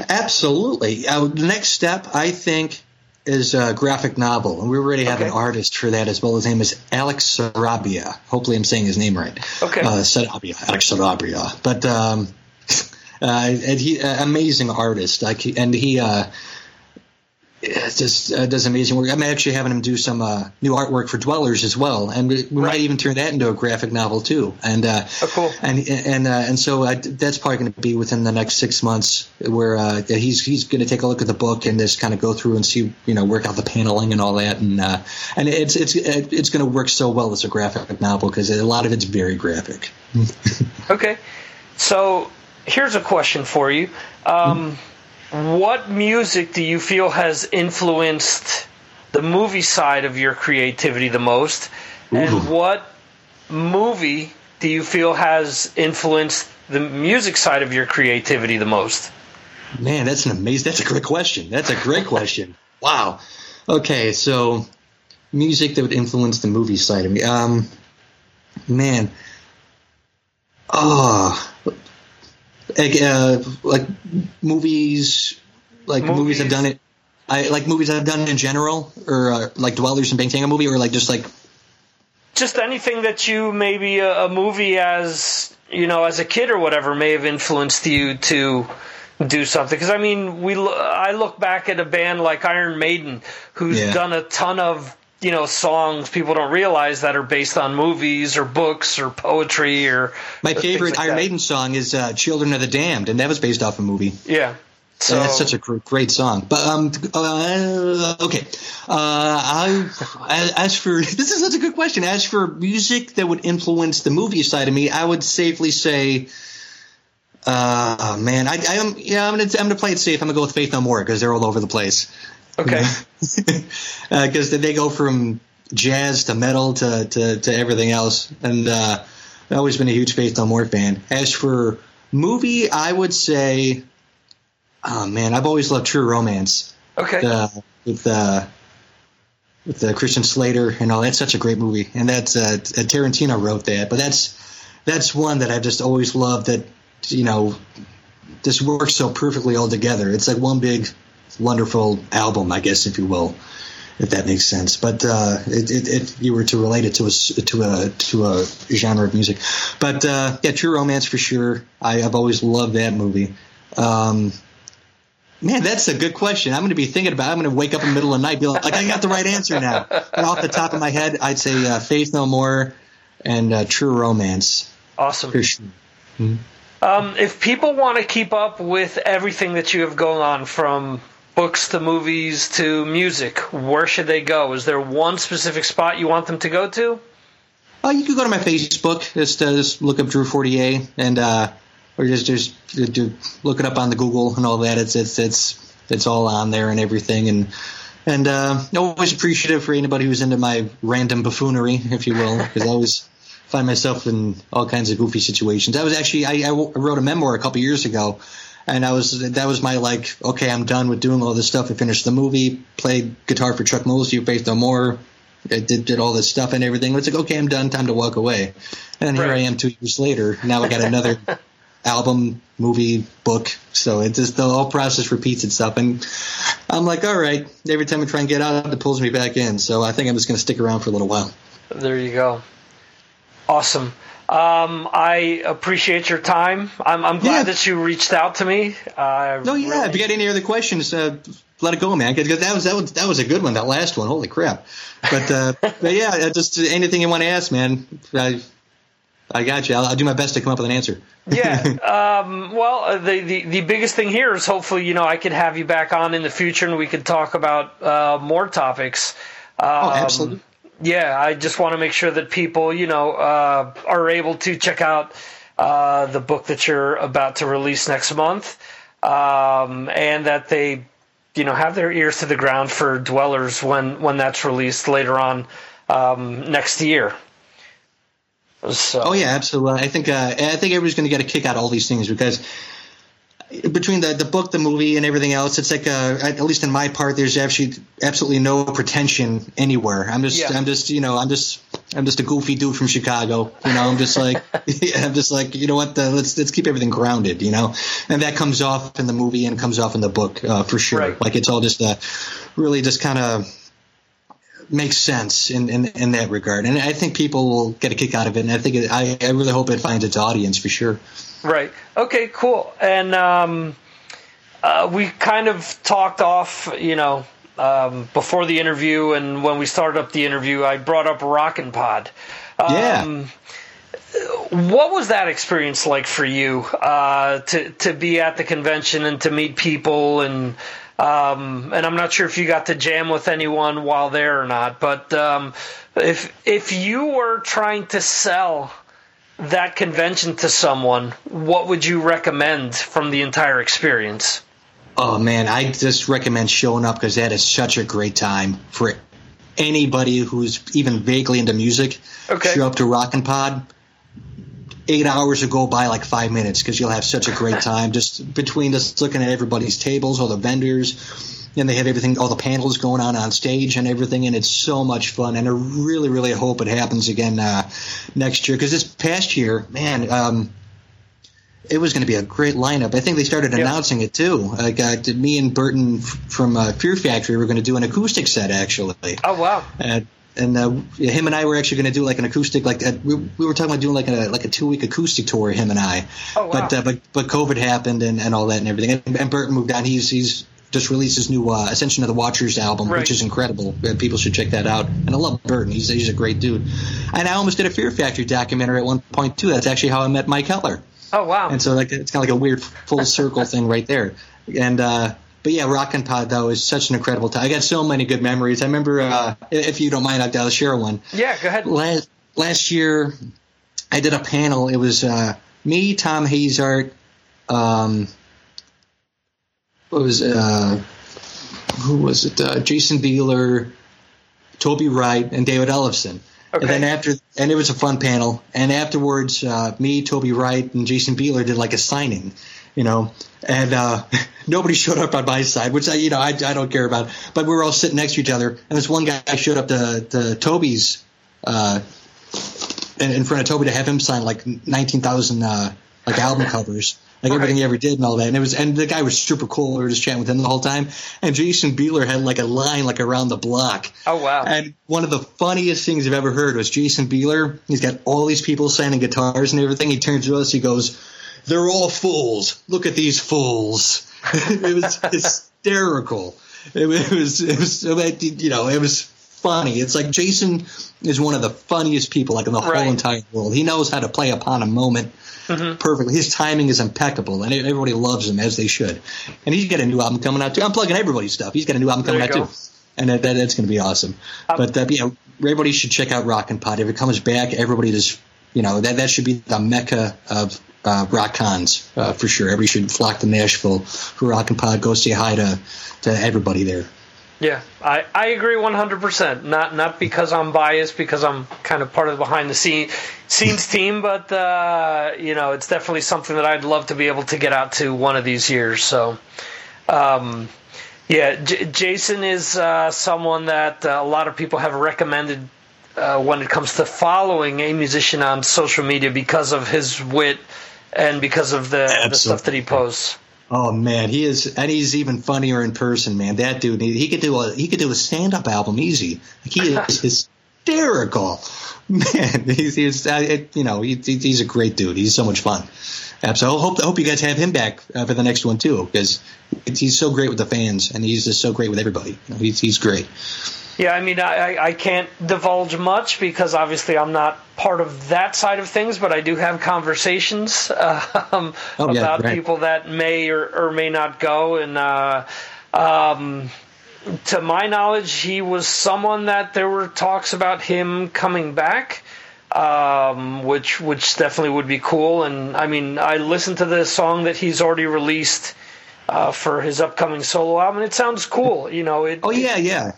Absolutely. Uh, the next step, I think, is a graphic novel, and we already have okay. an artist for that as well. His name is Alex Sarabia. Hopefully, I'm saying his name right. Okay. Uh, Sarabia, Alex Sarabia. But um, uh, and he, uh, amazing artist. Like, and he. Uh, it just uh, does amazing work. I'm actually having him do some uh, new artwork for Dwellers as well, and we, we right. might even turn that into a graphic novel too. And uh, oh, cool. And and uh, and so I, that's probably going to be within the next six months, where uh, he's he's going to take a look at the book and just kind of go through and see you know work out the paneling and all that, and uh, and it's it's it's going to work so well as a graphic novel because a lot of it's very graphic. okay, so here's a question for you. Um, mm-hmm what music do you feel has influenced the movie side of your creativity the most? Ooh. And what movie do you feel has influenced the music side of your creativity the most? Man, that's an amazing. That's a great question. That's a great question. Wow. Okay, so music that would influence the movie side of me. Um, man. Oh, like, uh, like movies, like movies. movies have done it. I like movies I've done in general, or uh, like Dwellers and Bangtan movie, or like just like just anything that you maybe a, a, movie as you know as a kid or whatever may have influenced you to do something. Because I mean, we I look back at a band like Iron Maiden who's yeah. done a ton of you know songs people don't realize that are based on movies or books or poetry or my favorite like Iron that. Maiden song is uh, "Children of the Damned," and that was based off a movie. Yeah. So that's such a great song. But um, uh, okay. Uh, I, as for this is such a good question. As for music that would influence the movie side of me, I would safely say, uh, man, I, I am yeah, I'm gonna I'm gonna play it safe. I'm gonna go with Faith No More because they're all over the place. Okay. Because uh, they go from jazz to metal to, to, to everything else. And uh, I've always been a huge Faith No More fan. As for movie, I would say, oh man, I've always loved True Romance. Okay. Uh, with uh, with uh, Christian Slater and all. That's such a great movie, and that's uh, Tarantino wrote that. But that's that's one that I've just always loved. That you know, just works so perfectly all together. It's like one big wonderful album, I guess, if you will, if that makes sense. But uh, it, it, if you were to relate it to a to a to a genre of music, but uh, yeah, True Romance for sure. I, have always loved that movie. Um, man, that's a good question. I'm going to be thinking about. It. I'm going to wake up in the middle of the night, be like, like I got the right answer now. And off the top of my head, I'd say uh, Faith No More and uh, True Romance. Awesome. For sure. Mm-hmm. Um, if people want to keep up with everything that you have going on from books to movies to music, where should they go? Is there one specific spot you want them to go to? Oh, you can go to my Facebook. Just, uh, just look up Drew Fortier, and uh, or just just look it up on the Google and all that. It's it's it's it's all on there and everything. And and uh, always appreciative for anybody who's into my random buffoonery, if you will, because I always find myself in all kinds of goofy situations. I was actually I, I wrote a memoir a couple years ago and I was that was my like okay I'm done with doing all this stuff. I finished the movie, played guitar for Chuck Mosley, Faith No More, I did did all this stuff and everything. It's like okay I'm done, time to walk away. And right. here I am two years later. Now I got another album, movie, book. So it just the whole process repeats itself. And I'm like all right. Every time I try and get out, it pulls me back in. So I think I'm just going to stick around for a little while. There you go. Awesome. Um, I appreciate your time. I'm, I'm glad yeah. that you reached out to me. Uh, no, yeah. Really... If you got any other questions, uh, let it go, man. Because that was that was that was a good one. That last one, holy crap! But uh, but yeah, just anything you want to ask, man. I I got you. I'll, I'll, do my best to come up with an answer. yeah. Um, well, uh, the, the the biggest thing here is hopefully you know I could have you back on in the future and we could talk about uh, more topics. Oh, um, oh, absolutely yeah, I just want to make sure that people, you know, uh, are able to check out uh, the book that you're about to release next month, um, and that they, you know, have their ears to the ground for Dwellers when when that's released later on um, next year. So. Oh yeah, absolutely. I think uh, I think everybody's going to get a kick out of all these things because between the, the book, the movie, and everything else, it's like uh, at least in my part, there's actually absolutely no pretension anywhere. I'm just, yeah. I'm just, you know, I'm just, I'm just a goofy dude from Chicago. You know, I'm just like, I'm just like, you know what? The, let's let's keep everything grounded. You know, and that comes off in the movie and comes off in the book uh, for sure. Right. Like it's all just uh, really just kind of makes sense in, in, in that regard. And I think people will get a kick out of it. And I think it, I, I really hope it finds its audience for sure. Right. Okay. Cool. And um, uh, we kind of talked off, you know, um, before the interview and when we started up the interview, I brought up Rockin' Pod. Um, yeah. What was that experience like for you uh, to to be at the convention and to meet people and um, and I'm not sure if you got to jam with anyone while there or not, but um, if if you were trying to sell that convention to someone, what would you recommend from the entire experience? Oh man, I just recommend showing up because that is such a great time for anybody who's even vaguely into music. Okay. Show up to Rockin' Pod. Eight hours will go by like five minutes because you'll have such a great time just between just looking at everybody's tables, all the vendors, and they have everything, all the panels going on on stage and everything, and it's so much fun. And I really, really hope it happens again uh, next year because this past year, man. Um, it was going to be a great lineup. I think they started announcing it too. Like uh, me and Burton from uh, Fear Factory were going to do an acoustic set actually. Oh wow! And, and uh, him and I were actually going to do like an acoustic, like uh, we, we were talking about doing like a like a two week acoustic tour. Him and I. Oh wow! But uh, but but COVID happened and, and all that and everything. And, and Burton moved on. He's he's just released his new uh, Ascension of the Watchers album, right. which is incredible. People should check that out. And I love Burton. He's he's a great dude. And I almost did a Fear Factory documentary at one point too. That's actually how I met Mike Heller. Oh wow! And so like it's kind of like a weird full circle thing right there. And uh, but yeah, Rockin' Pod though is such an incredible time. I got so many good memories. I remember uh, if you don't mind, I'll share one. Yeah, go ahead. Last last year, I did a panel. It was uh, me, Tom Hazart, um, what was uh, who was it? Uh, Jason Bieler, Toby Wright, and David Ellefson. Okay. And then after, and it was a fun panel. And afterwards, uh, me, Toby Wright, and Jason Bieler did like a signing, you know. And uh, nobody showed up on my side, which I, you know, I, I don't care about. But we were all sitting next to each other, and this one guy showed up to, to Toby's, uh, in, in front of Toby to have him sign like nineteen thousand uh, like album covers like Right. everything he ever did and all that. And it was, and the guy was super cool. We were just chatting with him the whole time. And Jason Bieler had like a line like around the block. Oh wow! And one of the funniest things I've ever heard was Jason Bieler. He's got all these people signing guitars and everything. He turns to us. He goes, "They're all fools. Look at these fools." it was hysterical. It was, it was, it was, you know, it was funny. It's like Jason is one of the funniest people like in the Right. whole entire world. He knows how to play upon a moment Mm-hmm. perfectly. His timing is impeccable, and everybody loves him as they should. And he's got a new album coming out too. I'm plugging everybody's stuff. He's got a new album coming out go. too, and that, that, that's going to be awesome. but uh, yeah, everybody should check out Rockin' Pod. If it comes back, everybody just you know that that should be the mecca of uh, rock cons uh, for sure. Everybody should flock to Nashville for Rock and Pod. Go say hi to to everybody there. Yeah, I, I agree 100%. Not not because I'm biased, because I'm kind of part of the behind the scene, scenes team, but uh, you know, it's definitely something that I'd love to be able to get out to one of these years. So, um, yeah, J- Jason is uh, someone that uh, a lot of people have recommended uh, when it comes to following a musician on social media because of his wit and because of the, the stuff that he posts. Oh man, he is, and he's even funnier in person, man. That dude, he, he could do a he could do a stand up album easy. Like, he is hysterical, man. He's, he's uh, it, you know he, he's a great dude. He's so much fun. Absolutely. I hope I hope you guys have him back uh, for the next one too, because he's so great with the fans, and he's just so great with everybody. You know, he's he's great. Yeah, I mean, I, I can't divulge much because obviously I'm not part of that side of things, but I do have conversations um, Oh, yeah, about right. people that may or, or may not go. And uh, um, to my knowledge, he was someone that there were talks about him coming back. Um, which which definitely would be cool, and I mean I listened to the song that he's already released uh, for his upcoming solo album, and it sounds cool. You know, it, Oh yeah, yeah.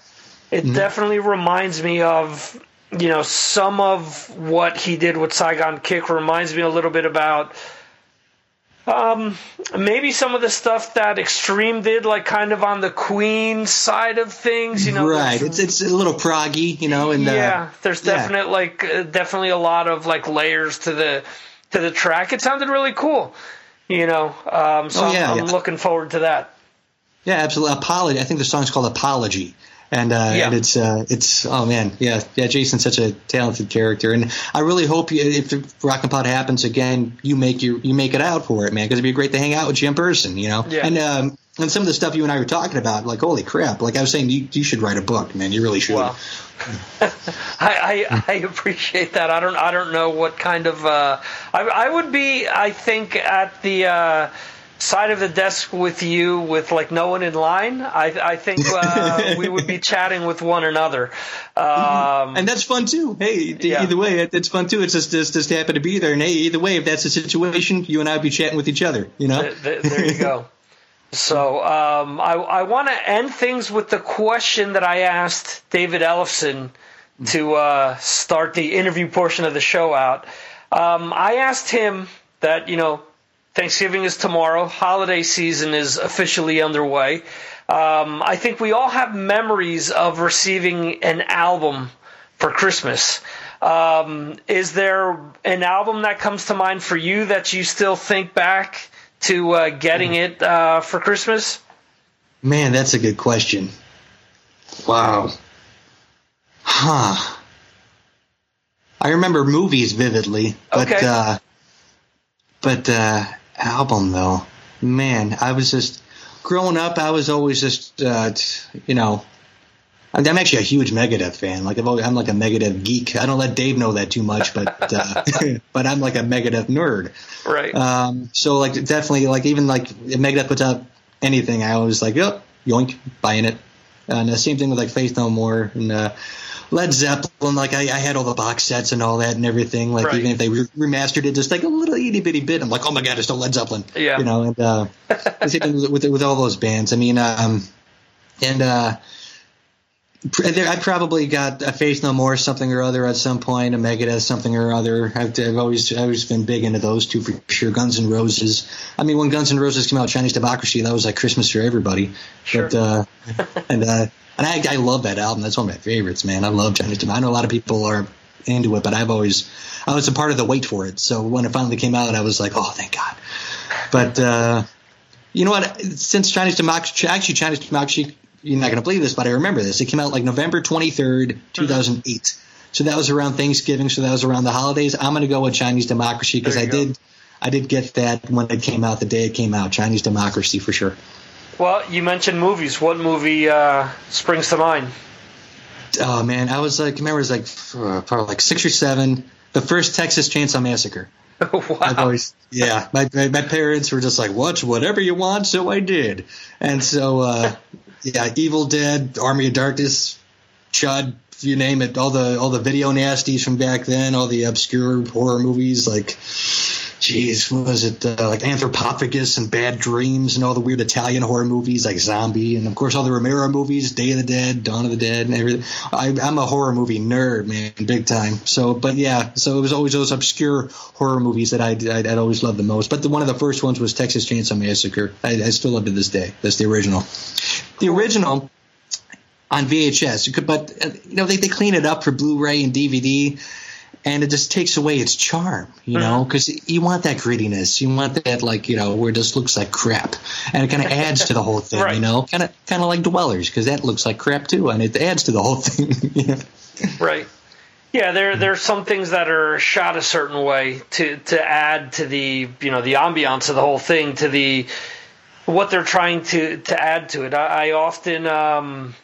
It definitely reminds me of you know some of what he did with Saigon Kick reminds me a little bit about um, maybe some of the stuff that Extreme did, like kind of on the Queen side of things. You know, right. It's it's a little proggy, you know, and yeah, uh, there's yeah. definite like uh, definitely a lot of like layers to the to the track. It sounded really cool. You know, um, so Oh, yeah, I'm, I'm yeah. looking forward to that. Yeah, absolutely. Apology. I think the song's called Apology. And, uh, Yeah. and it's uh, it's oh man yeah yeah Jason's such a talented character and I really hope you, if Rock and Pod happens again you make your you make it out for it man because it'd be great to hang out with you in person you know Yeah. and um, and some of the stuff you and I were talking about like holy crap like I was saying you, you should write a book man you really should Well, I, I I appreciate that. I don't I don't know what kind of uh, I I would be I think at the uh, side of the desk with you with like no one in line. I I think uh, we would be chatting with one another. Um, and that's fun too. Hey, Yeah. either way, it, it's fun too. It's just, just just happen to be there. And hey, either way, if that's the situation, you and I would be chatting with each other. You know. Th- th- there you go. So um, I, I want to end things with the question that I asked David Ellefson to uh, start the interview portion of the show out. Um, I asked him that you know Thanksgiving is tomorrow, holiday season is officially underway. Um, I think we all have memories of receiving an album for Christmas. Um, is there an album that comes to mind for you that you still think back to uh, getting it uh, for Christmas? Man, that's a good question. Wow. Huh. I remember movies vividly, but Okay. uh, but uh, album though, man, I was just growing up. I was always just uh, you know. I'm I'm actually a huge Megadeth fan. Like I've always, I'm like a Megadeth geek. I don't let Dave know that too much, but uh, but I'm like a Megadeth nerd. Right. Um, so like definitely like even like if Megadeth puts out anything, I always like yep, yoink, buying it. And the same thing with like Faith No More and uh, Led Zeppelin. Like I, I had all the box sets and all that and everything. Like Right. even if they re- remastered it just like a little itty bitty bit, I'm like, oh my god, it's still Led Zeppelin. Yeah. You know, and uh, the same thing with, with all those bands. I mean, um, and uh, I probably got a Faith No More something or other at some point, a Megadeth something or other. I've, I've always I've always been big into those two for sure. Guns N' Roses. I mean, when Guns N' Roses came out, Chinese Democracy, that was like Christmas for everybody. Sure. But uh, and uh, and I, I love that album. That's one of my favorites, man. I love Chinese Democracy. I know a lot of people are into it, but I've always I was a part of the wait for it. So when it finally came out, I was like, oh, thank God. But uh, you know what? Since Chinese Democracy, actually Chinese Democracy, you're not going to believe this, but I remember this. It came out like November 23rd, 2008. So that was around Thanksgiving. So that was around the holidays. I'm going to go with Chinese Democracy because I go. did, I did get that when it came out, the day it came out. Chinese Democracy for sure. well, you mentioned movies. What movie uh, springs to mind? Oh man, I was like, I remember it was like uh, probably like six or seven. The first Texas Chainsaw Massacre. I've wow. always, yeah. My, my my parents were just like, watch whatever you want, so I did. And so, uh, yeah, Evil Dead, Army of Darkness, Chud, you name it, all the all the video nasties from back then, all the obscure horror movies like. Jeez, what was it uh, like Anthropophagus and Bad Dreams and all the weird Italian horror movies like Zombie and of course all the Romero movies, Day of the Dead, Dawn of the Dead, and everything. I, I'm a horror movie nerd, man, big time. So, but yeah, so it was always those obscure horror movies that I'd, I'd, I'd always loved the most. But the, one of the first ones was Texas Chainsaw Massacre. I, I still love to this day. That's the original. The original on VHS. You could, but uh, you know they, they clean it up for Blu-ray and DVD, and it just takes away its charm. You know, because you want that grittiness, you want that like you know where it just looks like crap, and it kind of adds to the whole thing. Right. You know, kind of kind of like Dwellers because that looks like crap too, and it adds to the whole thing. know? Right. Yeah, there there's some things that are shot a certain way to to add to the you know the ambiance of the whole thing to the what they're trying to to add to it. I, I often um,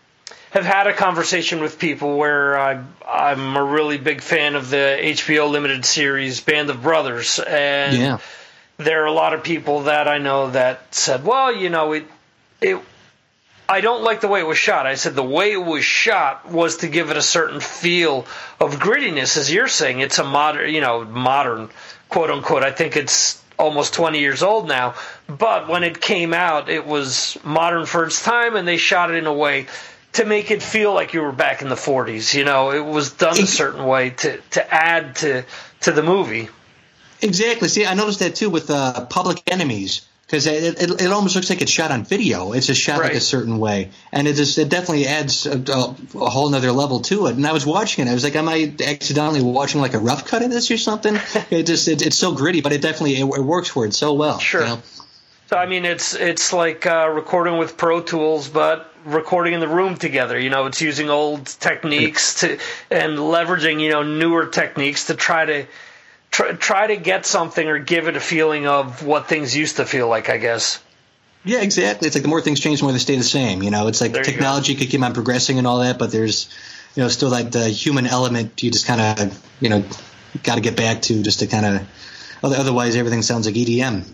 have had a conversation with people where I, I'm a really big fan of the HBO limited series Band of Brothers, and Yeah. there are a lot of people that I know that said, well, you know, it it I don't like the way it was shot. I said the way it was shot was to give it a certain feel of grittiness, as you're saying. It's a modern, you know, modern, quote unquote. I think it's almost 20 years old now, but when it came out, it was modern for its time, and they shot it in a way to make it feel like you were back in the 40s. You know, it was done a certain way to to add to to the movie. Exactly. See, I noticed that too with uh, Public Enemies because it, it, it almost looks like it's shot on video. It's just shot like a certain way, and it just it definitely adds a, a, a whole nother level to it. And I was watching it, I was like, am I accidentally watching like a rough cut of this or something? it just it, it's so gritty, but it definitely it, it works for it so well. Sure. You know? So I mean, it's it's like uh, recording with Pro Tools, but recording in the room together. You know, it's using old techniques to and leveraging you know newer techniques to try to try, try to get something or give it a feeling of what things used to feel like. I guess. Yeah, exactly. It's like the more things change, the more they stay the same. You know, it's like technology could keep on progressing and all that, but there's, you know, still like the human element you just kind of, you know, got to get back to just to kind of, otherwise everything sounds like EDM.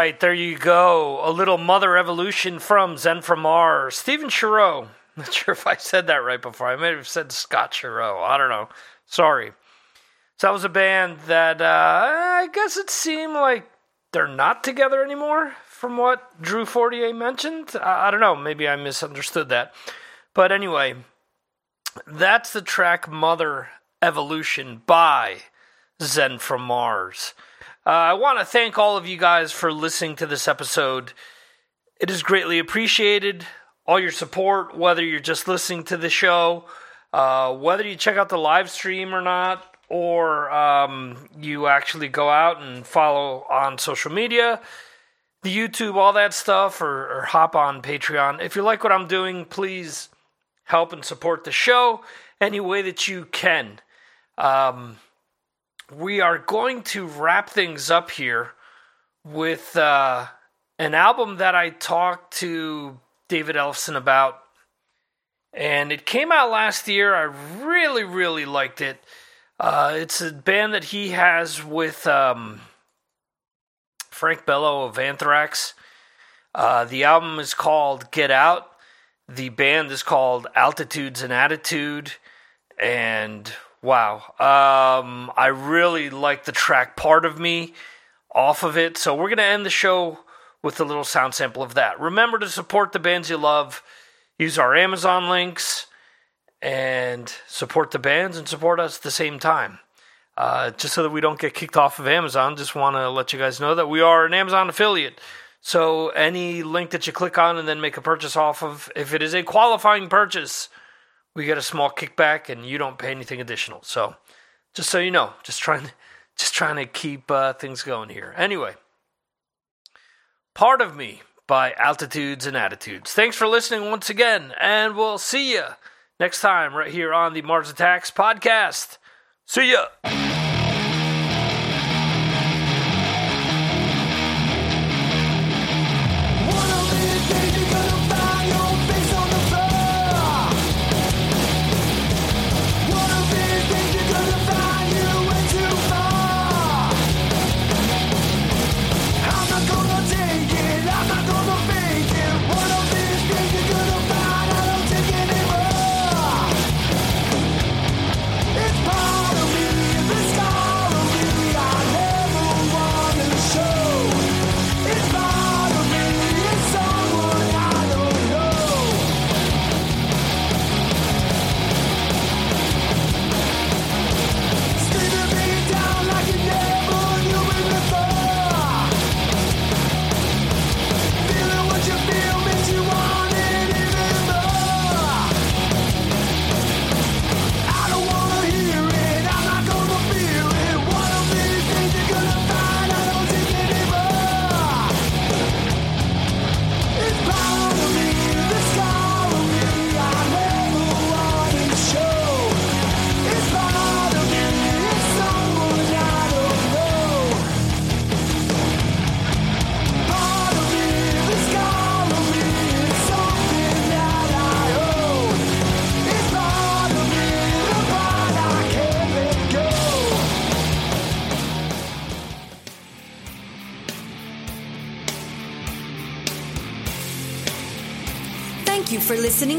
Right, there you go. A little Mother Evolution from Zen from Mars. Stephen Shareaux. Not sure if I said that right before. I may have said Scott Shareaux. I don't know. Sorry. So that was a band that uh, I guess it seemed like they're not together anymore, from what Drew Fortier mentioned. I don't know. Maybe I misunderstood that. But anyway, that's the track Mother Evolution by Zen from Mars. Uh, I want to thank all of you guys for listening to this episode. It is greatly appreciated. All your support, whether you're just listening to the show, uh, whether you check out the live stream or not, or um, you actually go out and follow on social media, the YouTube, all that stuff, or, or hop on Patreon. If you like what I'm doing, please help and support the show any way that you can. Um, we are going to wrap things up here with uh, an album that I talked to David Ellefson about. And it came out last year. I really, really liked it. Uh, it's a band that he has with um, Frank Bello of Anthrax. Uh, the album is called Get Out. The band is called Altitudes and Attitude. And Wow. Um, I really like the track Part of Me off of it. So we're going to end the show with a little sound sample of that. Remember to support the bands you love. Use our Amazon links and support the bands and support us at the same time. Uh, just so that we don't get kicked off of Amazon, just want to let you guys know that we are an Amazon affiliate. So any link that you click on and then make a purchase off of, if it is a qualifying purchase, we get a small kickback and you don't pay anything additional. So, just so you know, just trying to, just trying to keep uh, things going here. Anyway, part of me by Altitudes and Attitudes. Thanks for listening once again, and we'll see you next time right here on the Mars Attacks podcast. See ya.